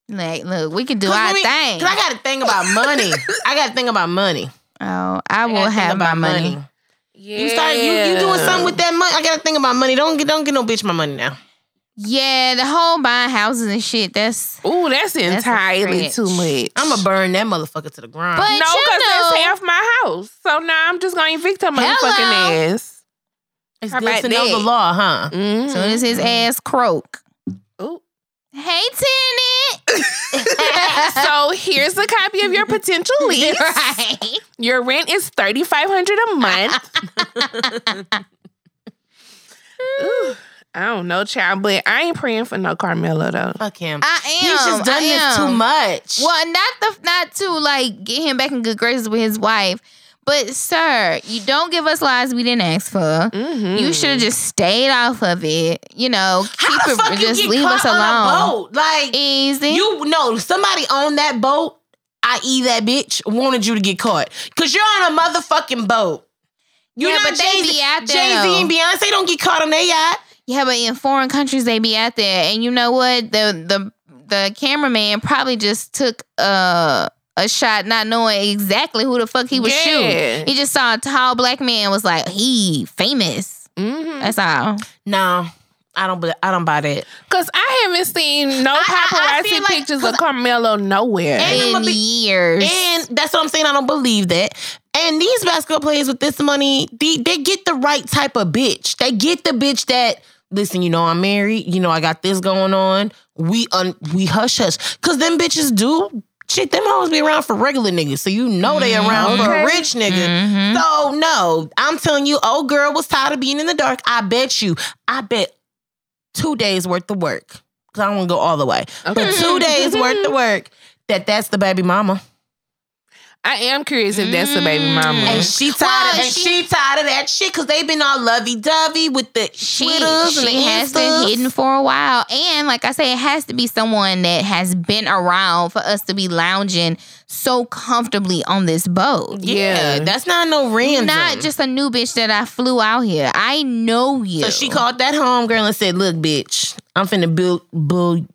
Like, look, we can do our let me- thing. 'cause I got to think about money. I got to think about money. oh, I will gotta have my about money. Yeah. You start you, you doing something with that money. I got to think about money. Don't get don't get no bitch my money now. Yeah, the whole buying houses and shit. That's Ooh, that's a entirely stretch. too much. I'm gonna burn that motherfucker to the ground. But- no, you because know- that's half my house. So now I'm just gonna evict her motherfucking Hello. ass. it's how good about to know the law, huh? Mm. as soon as his ass croak. Ooh. Hey, tenant. *laughs* so here's a copy of your potential *laughs* lease. right. Your rent is thirty five hundred a month. *laughs* Ooh, I don't know, child, but I ain't praying for no Carmelo though. Fuck him. I am. He's just done I this too much. Well, not the not to like get him back in good graces with his wife, but sir, you don't give us lies we didn't ask for. Mhm. You should have just stayed off of it. You know, How keep the it. fuck you just get leave us on a alone. boat? Like Easy. you know, somebody on that boat, i.e. that bitch, wanted you to get caught. Cause you're on a motherfucking boat. You Yeah, know but they be out there, Jay Z and Beyonce don't get caught on their yacht. Yeah, but in foreign countries they be out there, and you know what? The the the cameraman probably just took uh, a shot, not knowing exactly who the fuck he was Yeah. shooting. He just saw a tall black man, was like, he famous. Mhm. That's all. No, I don't. I don't buy that. Cause I haven't seen no I- I paparazzi feel like- pictures 'cause of Carmelo nowhere. In a big- years. And that's what I'm saying. I don't believe that. And these basketball players with this money, they, they get the right type of bitch. They get the bitch that listen. You know, I'm married. You know, I got this going on. We un we hush hush because them bitches do Shit, them hoes be around for regular niggas, so you know they around for a rich nigga. Mhm. So no, I'm telling you, old girl was tired of being in the dark. I bet you, I bet two days worth of work. Cause I don't want to go all the way, but two days worth of work. That that's the baby mama, I am curious if that's the baby mama. and she tired. Well, of, and she- she, tired of that shit because they've been all lovey dovey with the she, Twitters and she the has been Instas. hidden for a while. And like I say, it has to be someone that has been around for us to be lounging so comfortably on this boat. Yeah, Yeah. that's not no random. Not just a new bitch that I flew out here. I know you. So she called that home girl and said, "Look, bitch, I'm finna build, build.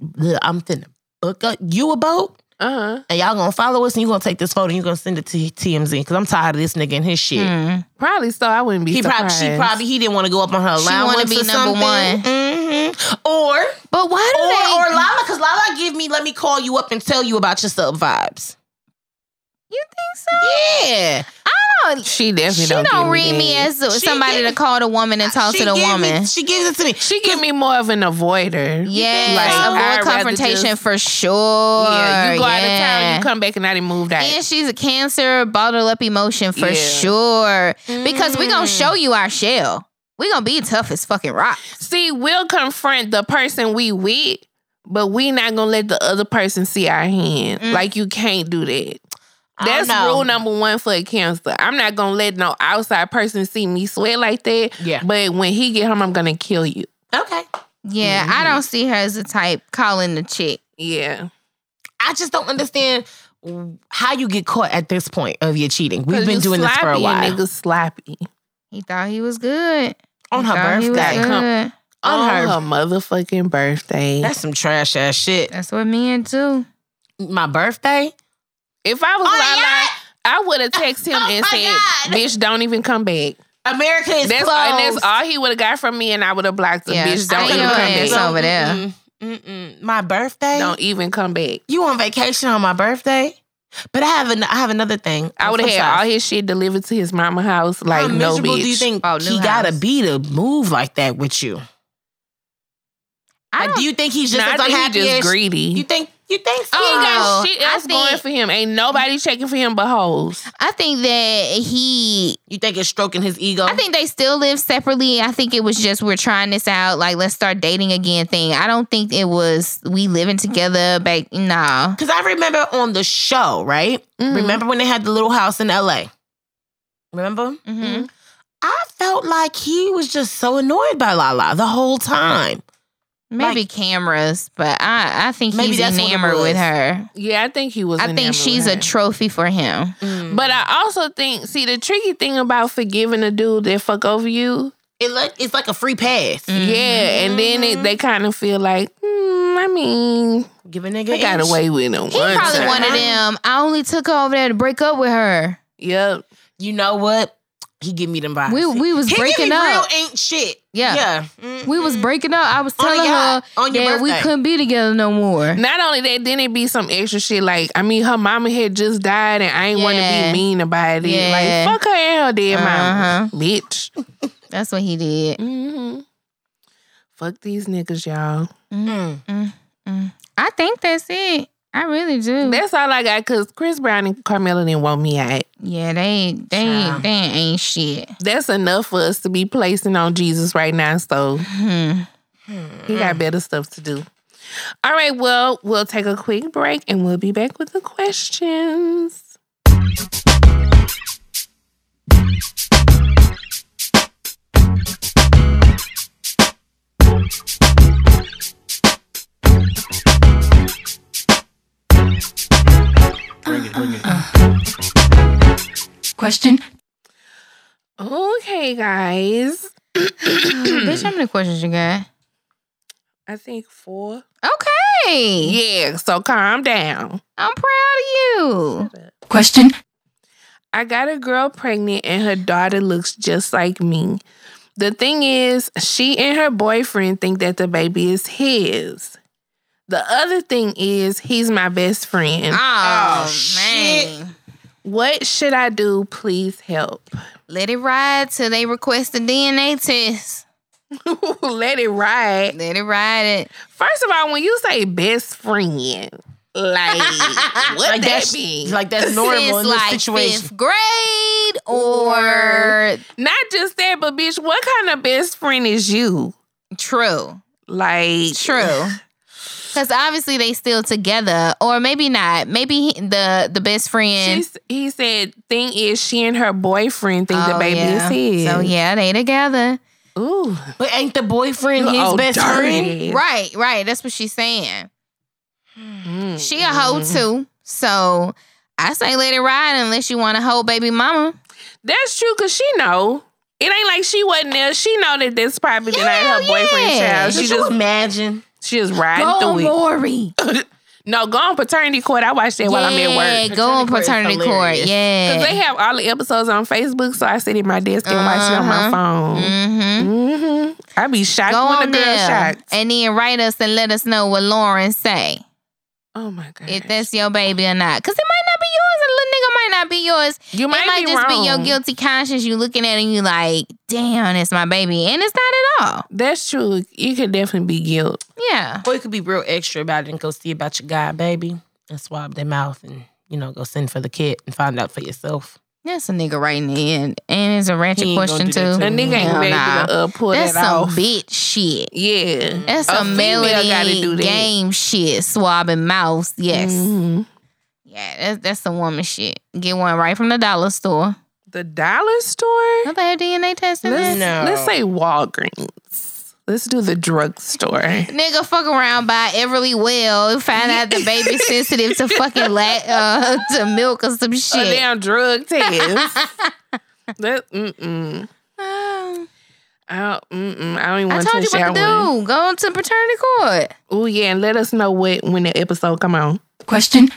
I'm finna book up you a boat, Uh huh. and y'all gonna follow us, and you gonna take this photo, and you gonna send it to TMZ because I'm tired of this nigga and his shit. Hmm. Probably so. I wouldn't be He probably, surprised. she probably, he didn't want to go up on her She allowance wanna be number something. one. Mhm. Or, But why do or, they? or Lala, because Lala give me, let me call you up and tell you about your sub vibes. you think so? Yeah, Oh, She definitely she don't, don't, read me that. as She somebody give- to call the woman and talk to the woman. Me, she gives it to me. She give me more of an avoider. Yeah, Like, I'd avoid confrontation just- for sure. Yeah, you go out of town, you come back and I didn't move that. And she's a cancer, bottled up emotion for Yeah. sure. Because we Mm. gonna show you our shell. We gonna be tough as fucking rock. See, we'll confront the person we with, but we not gonna let the other person see our hand. Mm. Like you can't do that. That's rule number one for a cancer. I'm not gonna let no outside person see me sweat like that. Yeah. But when he get home, I'm gonna kill you. Okay. Yeah, mm-hmm. I don't see her as the type calling the chick. Yeah. I just don't understand how you get caught at this point of your cheating. We've been doing this for a while. Nigga sloppy. He thought he was good. On He her birthday. good. On On her- her motherfucking birthday. That's some trash ass shit. That's what men do. My birthday? If I was Oh, Lala. I would have texted him *laughs* Oh and said, God. "Bitch, don't even come back." America is That's closed. and that's all he would have got from me, and I would have blocked him. Yeah, Bitch, don't stay even come ass back. over there. Mm-mm, mm-mm. My birthday? Don't even come back. You on vacation on my birthday? But I have an, I have another thing. I would have had all his shit delivered to his mama house. Like How no bitch. do you think Oh, new he gotta be to move like that with you? I Like, don't you think he's just Nah, I as think he unhappy just as- greedy. You think you think so? he ain't got Oh, shit I else going think- for him. Ain't nobody checking for him but hoes. I think that he You think it's stroking his ego? I think they still live separately. I think it was just we're trying this out, like let's start dating again thing. I don't think it was we living together back nah. Because I remember on the show, right? Mhm. Remember when they had the little house in LA? Remember? Mm-hmm. I felt like he was just so annoyed by Lala the whole time. Maybe cameras, but I I think he's enamored with her. Yeah, I think he was. I think she's a trophy for him. But I also think, see, the tricky thing about forgiving a dude that fuck over you, it like it's like a free pass. yeah, and then it, they kind of feel like, hmm, I mean, Give a nigga I got away with him. He probably time. one of them. I only took her over there to break up with her. Yep. You know what? He give me them vibes. We we was he breaking give me up. real ain't shit. Yeah. Yeah. Mm, We was breaking up. I was On telling your- her on your that we couldn't be together no more. Not only that, then it be some extra shit. Like, I mean, her mama had just died, and I ain't want to be mean about it. Yeah. Like, fuck her and her dead Uh-huh. mama, bitch. That's what he did. hmm Fuck these niggas, y'all. mm. I think that's it. I really do. That's all I got. Cause Chris Brown and Carmelo didn't want me out. yeah, they they Child. they ain't shit. That's enough for us to be placing on Jesus right now. So Hmm. he got better stuff to do. All right, well, we'll take a quick break and we'll be back with the questions. Question. Okay, guys. *coughs* Bitch, how many questions you got? I think four. Okay. Yeah, so calm down. I'm proud of you. Question. I got a girl pregnant and her daughter looks just like me. The thing is, she and her boyfriend think that the baby is his. The other thing is, he's my best friend. Oh, oh shit. man. What should I do? Please help. Let it ride till they request a DNA test. *laughs* Let it ride. Let it ride it. First of all, when you say best friend, Like *laughs* what like that that's like that's normal Since in this like situation. fifth grade or Not just that, but bitch, what kind of best friend is you? true. Like True. *laughs* Because obviously they still together, or maybe not. Maybe he- the the best friend. She's, he said, thing is, she and her boyfriend think the Oh, baby yeah. is his. So yeah, they together. Ooh. But ain't the boyfriend his Oh, best friend? Right, right. That's what she's saying. Mm. She a hoe too. So I say let it ride unless you want to hold baby mama. That's true, cause she know. It ain't like she wasn't there. She know that this probably not her Hell boyfriend child. She Could just imagine? She just riding Go through it. Maury. *laughs* No, go on paternity court. I watched that while I'm at work. Yeah, go on Paternity court court. Yeah. Cause they have all the episodes on Facebook, so I sit at my desk and watch it on my Uh-huh. phone. mm-hmm. hmm I be shocked Go when the girl there shocked. and then write us and let us know what Lauren say. Oh my god! if that's your baby or not. Cause it might not be yours. A little nigga might not be yours. you might, it might be just wrong. be your guilty conscience. You looking at it and you like, damn, it's my baby. And it's not at all. That's true. You could definitely be guilt. Yeah. Or you could be real extra about it and go see about your guy, baby, and swab their mouth and, you know, go send for the kid and find out for yourself. That's a nigga right in the end. And it's a ratchet He question do too. to A Mm, nigga ain't hell ready nah. to uh, pull That's that some off. bitch shit. yeah, That's A some female melody gotta do that. game shit. Swabbing mouths. Yes. Mhm. Yeah, that's that's some woman shit. Get one right from the dollar store. The dollar store. Don't they have DNA testing Let's. No. let's say Walgreens. Let's do the drugstore. Nigga fuck around by Everlywell, find out the *laughs* baby sensitive to fucking la- uh, *laughs* to milk or some A shit. damn drug *laughs* test. that mm-mm. Oh, I don't, mm-mm. I don't even want to told you touch what to that one. do. Go to paternity court. Oh yeah, and let us know what when the episode come on. Question.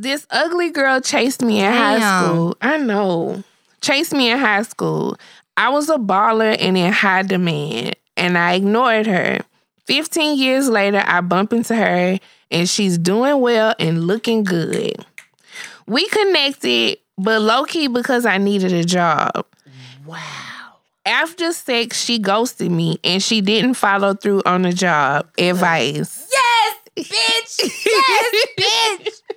This ugly girl chased me in high school. I know. Chased me in high school. I was a baller and in high demand, and I ignored her. 15 years later, I bump into her, and she's doing well and looking good. We connected, but low key because I needed a job. Wow. After sex, she ghosted me and she didn't follow through on the job. Advice. Yes, bitch. Yes, *laughs* bitch.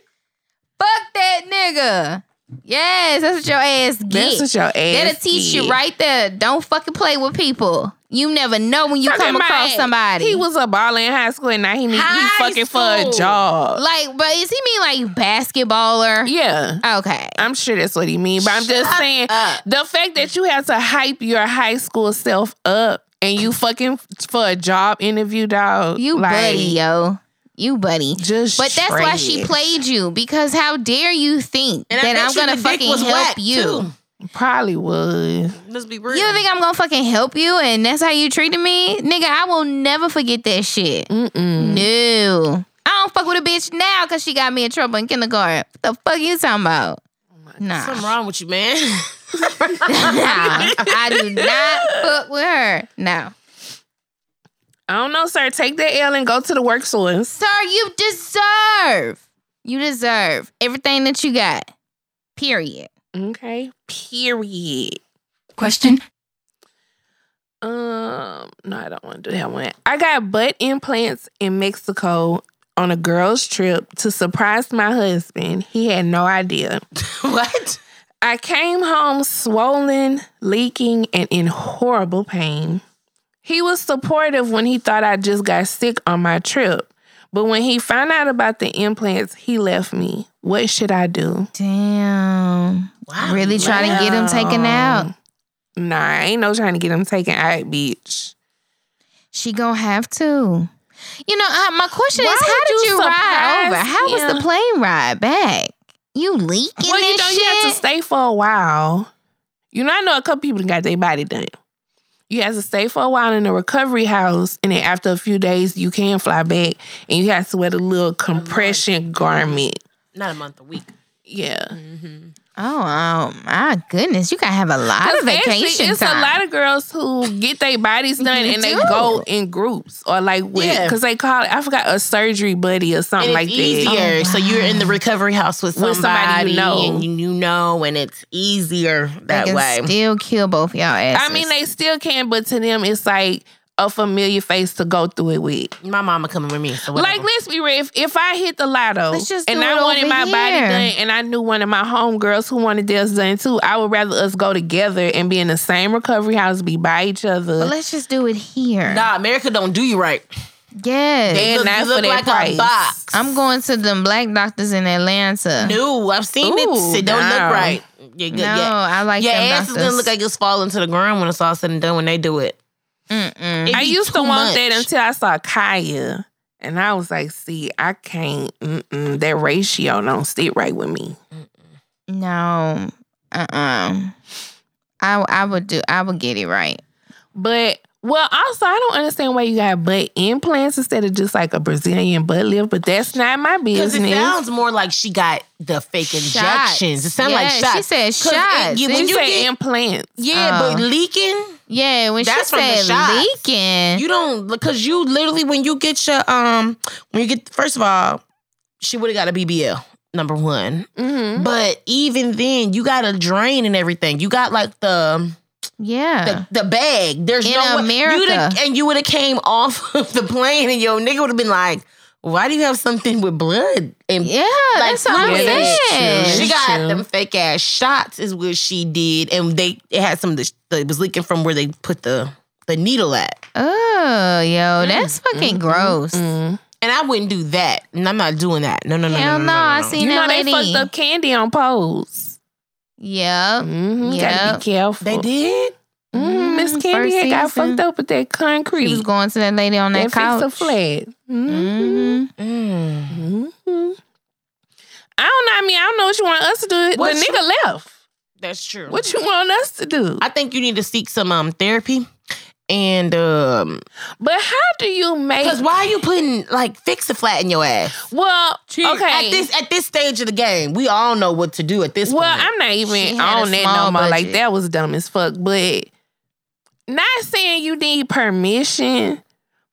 Fuck that nigga. Yes, that's what your ass get. That's what your ass. That'll teach you right there. Don't fucking play with people. You never know when you Talking come across somebody. He was a baller in high school and now he need, he fucking for a job. like, but is he mean like basketballer? Yeah. Okay. I'm sure that's what he mean, but I'm just saying up. the fact that you have to hype your high school self up and you fucking for a job interview, dog. You like, buddy, yo. You buddy. Just But that's why she played you because how dare you think And I that bet I'm gonna the dick fucking was help you? too. Probably would. Let's be real. You think I'm gonna fucking help you and that's how you treated me? Nigga, I will never forget that shit. Mm-mm. No. I don't fuck with a bitch now because she got me in trouble in kindergarten. What the fuck you talking about? Oh nah. Something wrong with you, man. *laughs* nah. I do not *laughs* fuck with her. No. I don't know, sir. Take that L and go to the work source. Sir, you deserve. You deserve everything that you got. Period. Okay. Period. Question. Um, no, I don't want to do that one. I got butt implants in Mexico on a girl's trip to surprise my husband. He had no idea. *laughs* what? I came home swollen, leaking, and in horrible pain. He was supportive when he thought I just got sick on my trip. But when he found out about the implants, he left me. What should I do? Damn. Wow. Really trying to get him taken out. Nah, I ain't no trying to get him taken out, bitch. She gonna have to. You know, uh, my question Why is, how did you you ride over? surprise How was the plane ride back? You leaking Well, you and know, shit? you have to stay for a while. You know, I know a couple people that got their body done. You have to stay for a while in a recovery house, and then after a few days, you can fly back, and you have to wear the little compression garment. Not a month, a week. Yeah, mm-hmm. Oh, oh, my goodness. You gotta have a lot of 'Cause actually, vacation it's time. a lot of girls who get their bodies *laughs* done, You and they go in groups or like with Yeah. because they call it. I forgot a surgery buddy or something And like it's that. easier. Oh, so you're in the recovery house with somebody, With somebody you know. and you, you know, and it's easier They that can way. still kill both y'all asses. I mean, they still can, but to them, it's like, a familiar face to go through it with. My mama coming with me. So Like, let's be real. If, if I hit the lotto just and I wanted over my body done and I knew one of my homegirls who wanted theirs done too, I would rather us go together and be in the same recovery house, be by each other. But let's just do it here. nah, America don't do you right. Yes. They look, not you for look that like price. a box. I'm going to them black doctors in Atlanta. No, I've seen Ooh, it. It don't no. look right. Yeah, No, yeah, yeah. I like Your them ass is gonna look like it's falling to the ground when it's all said and done when they do it. Mm-mm. I used to want much. that until I saw Kaya. And I was like, see, I can't, mm-mm, that ratio don't sit right with me. No. Uh-uh. I I would do I would get it right. But, well, also, I don't understand why you got butt implants instead of just like a Brazilian butt lift, but that's not my business. Because business. it sounds more like she got the fake Shots. injections. It sounds Yeah, like shots. she said 'Cause it- shots. you- when you you say get, implants? yeah, Oh. but leaking, Yeah, when That's she from the said shots. leaking. you don't because you literally when you get your um when you get first of all, she would have got a BBL number one. Mm-hmm. But even then, you got a drain and everything. You got like the yeah. the, the bag. There's In no America. you'd and you would have came off *laughs* of the plane, and your nigga would have been like, "Why do you have something with blood?" And yeah, like that's what I'm fluid. That's saying. true. She got true. them fake ass shots, is what she did, and they it had some of the it was leaking from where they put the the needle at. Oh, yo, that's fucking gross. Mm. And I wouldn't do that, and I'm not doing that. No, no, no, Hell no, no, no, no, I no. seen You know that they fucked up candy on pose. Yep. Mm-hmm. Gotta be careful. They did. Mhm. Miss Candy first had got fucked up with that concrete. She concrete. was going to that lady on that, that fix a flat. Mm-hmm. hmm Mm, I don't know. I mean, I don't know what you want us to do. What the you- nigga left. that's true. What you want us to do? I think you need to seek some um therapy, and um, But how do you make? because why are you putting like fix a flat in your ass? Well, okay. At this at this stage of the game, we all know what to do at this point. well, point. I'm not even on that no more. Like that was dumb as fuck. But not saying you need permission.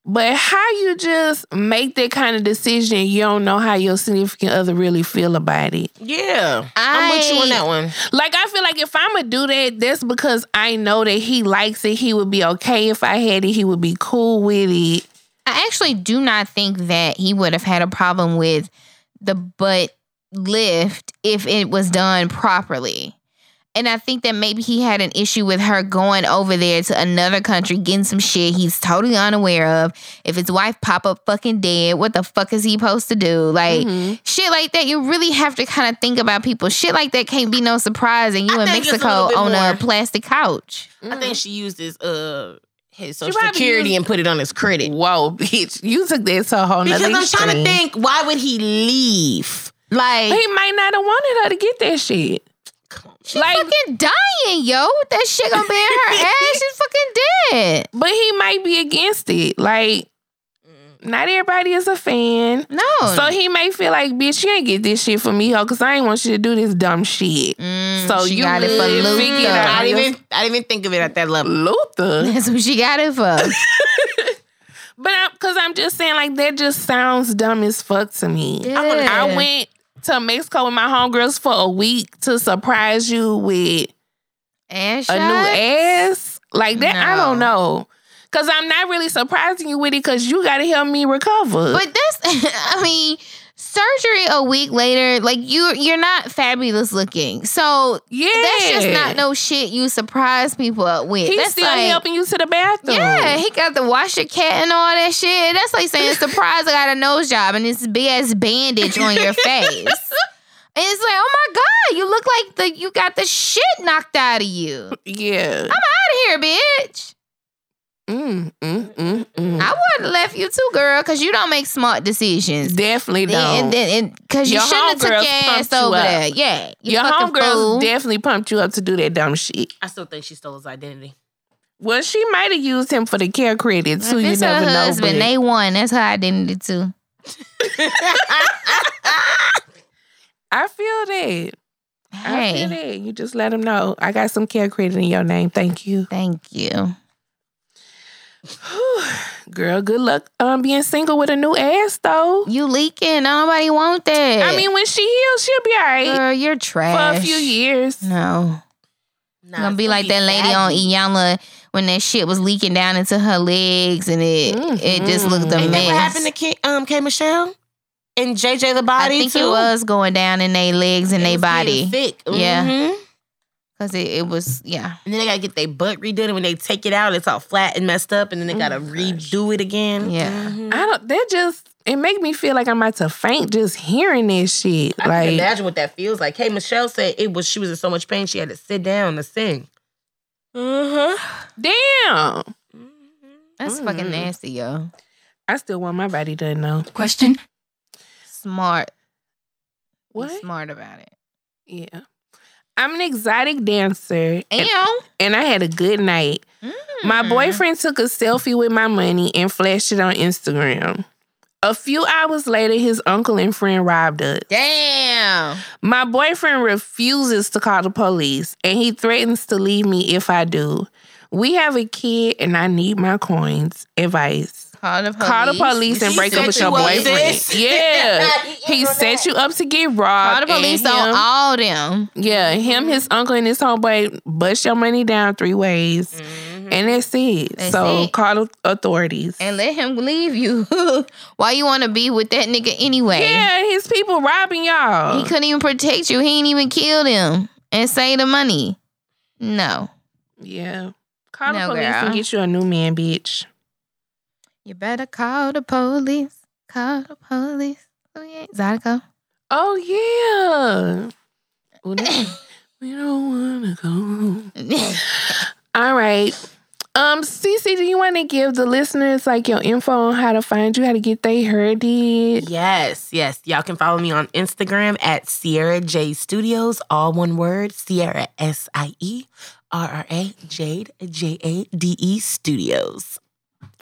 But how you just make that kind of decision, you don't know how your significant other really feel about it. yeah, I'm with you on that one. Like I feel like if I'm gonna do that, that's because I know that he likes it. He would be okay if I had it. He would be cool with it. I actually do not think that he would have had a problem with the butt lift if it was done properly. And I think that maybe he had an issue with her going over there to another country, getting some shit he's totally unaware of. If his wife pop up fucking dead, what the fuck is he supposed to do? Like Mm-hmm. shit like that. You really have to kind of think about people. Shit like that can't be no surprise. And you I in think it's a Mexico little bit on a plastic couch. I think she used his uh his social probably security used- and put it on his credit. Whoa, *laughs* bitch! You took that to a whole Because nother I'm trying to think, why would he leave? Like, He might not have wanted her to get that shit. She Like- fucking dying, yo. That shit gonna be in her *laughs* ass. She's fucking dead. But he might be against it. Like, not everybody is a fan. No. So he may feel like, bitch, you ain't get this shit for me, ho, because I ain't want you to do this dumb shit. Mm, So she you got it for good, Luther. figure it out. I didn't even I didn't even think of it at that level. Luther. *laughs* That's what she got it for. *laughs* But because I'm just saying, like, that just sounds dumb as fuck to me. Yeah. I went to Mexico with my homegirls for a week to surprise you with Ass a new ass. Like that, I don't know. Cause I'm not really surprising you with it because you gotta help me recover. But that's, *laughs* I mean, surgery a week later, like you, you're not fabulous looking. So yeah. that's just not no shit you surprise people up with. He's that's still like, helping you to the bathroom. Yeah, he got the wash your cat and all that shit. That's like saying, surprise, I got a nose job and this big ass bandage on your *laughs* face. And it's like, oh my God, you look like the you got the shit knocked out of you. Yeah. I'm out of here, bitch. Mm, mm, mm, mm. I would have left you too, girl, because you don't make smart decisions. Definitely don't. And then, because you Your shouldn't have took your ass pumped you over up. there. Yeah, you Your fucking homegirls fool. definitely pumped you up to do that dumb shit. I still think she stole his identity. Well, she might have used him for the CareCredit too. You it's never her know. husband, but- they won. That's her identity too. *laughs* I feel that. I feel Hey, that. You just let him know. I got some CareCredit in your name. Thank you. thank you. *sighs* Girl, good luck um being single with a new ass though. You leaking. Nobody want that. I mean, when she heals, she'll be all right girl, you're trash. for a few years. No. Nah, gonna be like that lady on saggy. Iyanla when that shit was leaking down into her legs and it it just looked a Ain't mess. that what happened to K, um, K Michelle and JJ the body I think too? it was going down in their legs and It their was getting body. thick. Yeah. Cause it, it was yeah. And then they gotta get their butt redone. And when they take it out, it's all flat and messed up. And then they gotta Oh redo it again. Yeah. Mhm. I don't. That just it make me feel like I'm about to faint just hearing this shit. I can like imagine what that feels like. K Michelle said it was she was in so much pain she had to sit down to sing. Uh huh. damn. That's Mm-hmm. fucking nasty, yo. I still want my body done though. Question. Smart. Be What? smart about it. Yeah. I'm an exotic dancer, and, And I had a good night. My Mm. boyfriend took a selfie with my money and flashed it on Instagram. A few hours later, his uncle and friend robbed us. Damn. My boyfriend refuses to call the police and he threatens to leave me if I do. We have a kid and I need my coins. Advice. Call the police. Call the police and He break up with you your boyfriend. Yeah. He set *laughs* *laughs* you up to get robbed. Call the police on all them. Yeah, him, his mm-hmm. uncle, and his homeboy bust your money down three ways. Mm-hmm. And that's it. That's so it. call the authorities. And let him leave you. *laughs* Why you want to be with that nigga anyway? yeah, his people robbing y'all. He couldn't even protect you. He ain't even killed him and save the money. No. yeah. Call the police girl. and get you a new man, bitch. You better call the police. Call the police. Oh yeah. Zydeco. Oh yeah. *coughs* We don't wanna go. *coughs* All right. Um, SiSi, do you want to give the listeners like your info on how to find you, how to get they heard it? Yes, yes. Y'all can follow me on Instagram at Sierra J Studios, all one word, Sierra S I E R R A Jade J A D E Studios.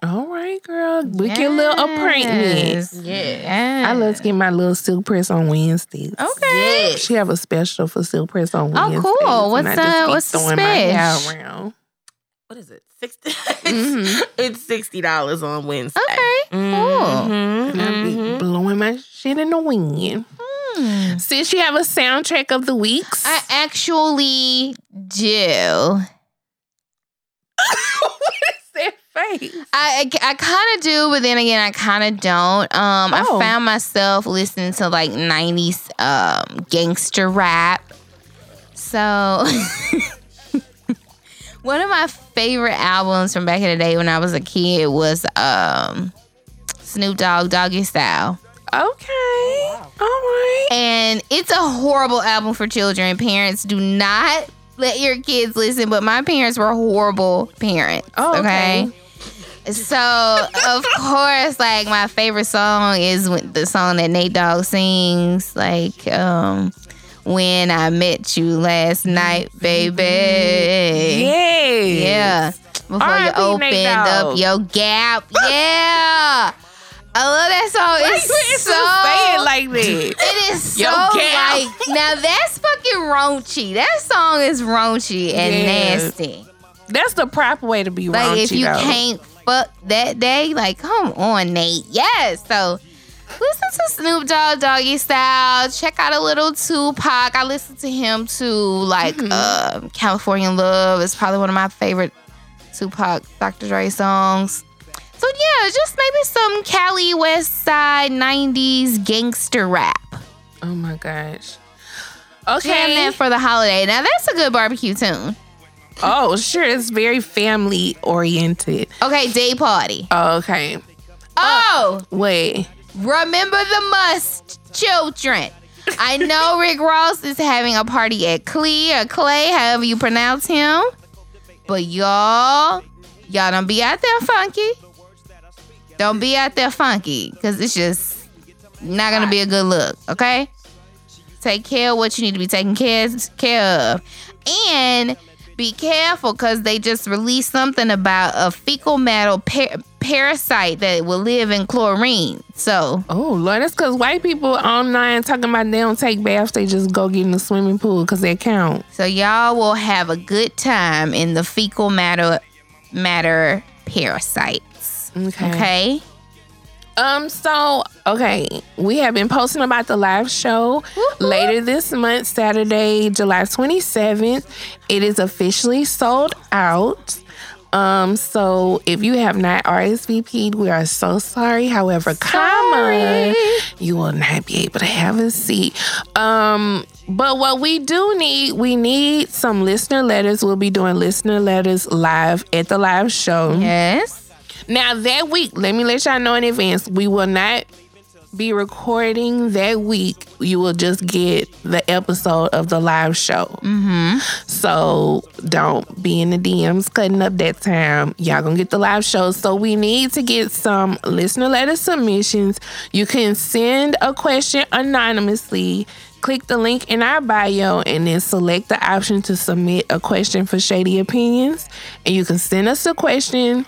All right, girl. Book your little appointment. Yeah. I love to get my little silk press on Wednesdays. Okay. Yes. She have a special for silk press on Oh, cool. What's I the- what's the throwing my hair spec? around. What is it? 60 Mhm. It's sixty dollars on Wednesday. Okay. Cool. Mhm, And I be mhm. blowing my shit in the wind. Hmm. Since you have a soundtrack of the weeks, I actually do. *laughs* *laughs* what is that face? I I, kind of do, but then again, I kind of don't. Um, I Oh. found myself listening to like '90s um, gangster rap. So, *laughs* one of my favorite albums from back in the day when I was a kid was um, Snoop Dogg Doggy Style. Okay. All right. And it's a horrible album for children. Parents do not let your kids listen, but my parents were horrible parents. Oh, okay. okay. *laughs* So of course, like my favorite song is the song that Nate Dogg sings, like um, "When I Met You Last Night, Baby." Yes. Yeah, before you R.I.P. Nate opened up your gap. Yeah, I love that song. Why It's you so say it like that? it is so Yo, like now that's fucking raunchy. That song is raunchy and Yeah. nasty. That's the proper way to be Like raunchy, if you though. can't fuck that day, like come on, Nate. Yes. So listen to Snoop Dogg Doggy Style. Check out a little Tupac. I listen to him too. Like Mm-hmm. uh, California Love is probably one of my favorite Tupac Dr. Dre songs. So yeah, just maybe some Cali West Side 90s gangster rap. Oh my gosh. Jam Okay. that for the holiday. Now that's a good barbecue tune. Oh, sure. It's very family oriented. Okay, day party. Okay. Oh, uh, Wait. remember the must children. I know *laughs* Rick Ross is having a party at Clee or Clay, however you pronounce him. But y'all, y'all don't be out there funky. Don't be out there funky, cause it's just not gonna be a good look. Okay. Take care of what you need to be taking care, care of. And be careful because they just released something about a fecal matter par- parasite that will live in chlorine. So, Oh, Lord. That's because white people online talking about they don't take baths. They just go get in the swimming pool because they count. so y'all will have a good time in the fecal matter matter parasites. Okay. Okay. Um, so okay, we have been posting about the live show later this month, Saturday, July 27th. It is officially sold out. Um, so if you have not RSVP'd, we are so sorry. However, come on, you will not be able to have a seat. Um, but what we do need, we need some listener letters. We'll be doing listener letters live at the live show. Yes. Now that week, let me let y'all know in advance, we will not be recording that week. You will just get the episode of the live show. Mm-hmm. So don't be in the DMs cutting up that time. Y'all gonna get the live show. So we need to get some listener letter submissions. You can send a question anonymously. Click the link in our bio and then select the option to submit a question for Shady Opinions. And you can send us a question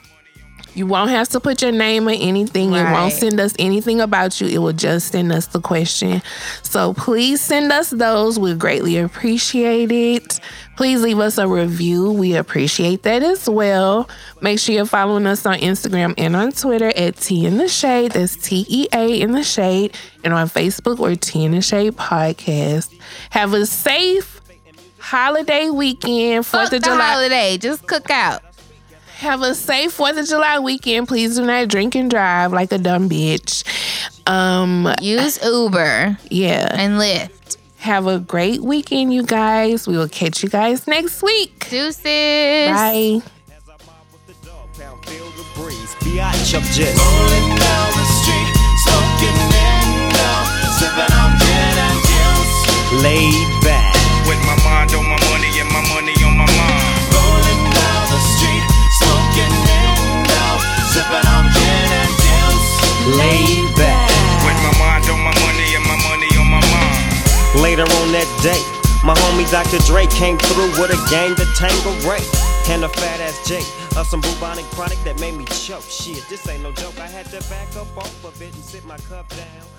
you won't have to put your name or anything. It won't send us anything about you. It will just send us the question. So please send us those. We greatly appreciate it. Please leave us a review. We appreciate that as well. Make sure you're following us on Instagram and on Twitter at Tea in the Shade. That's T E A in the Shade. And on Facebook, we're Tea in the Shade Podcast. Have a safe holiday weekend, Fuck 4th the of July. holiday. Just cook out. Have a safe Fourth of July weekend. Please do not drink and drive like a dumb bitch. Um, Use Uber yeah. and Lyft. Have a great weekend, you guys. We will catch you guys next week. Deuces. Bye. Feel the breeze, biatch up just. Rolling down the street, smoking endo, sipping on gin and juice. Laid back, With my mind on my money my laid back. With my mind on my money and my money on my mind. Later on that day, my homie Dr. Dre came through with a gang to Tango Ray. And a fat ass J of some bubonic chronic that made me choke. Shit, this ain't no joke. I had to back up off of it and sit my cup down.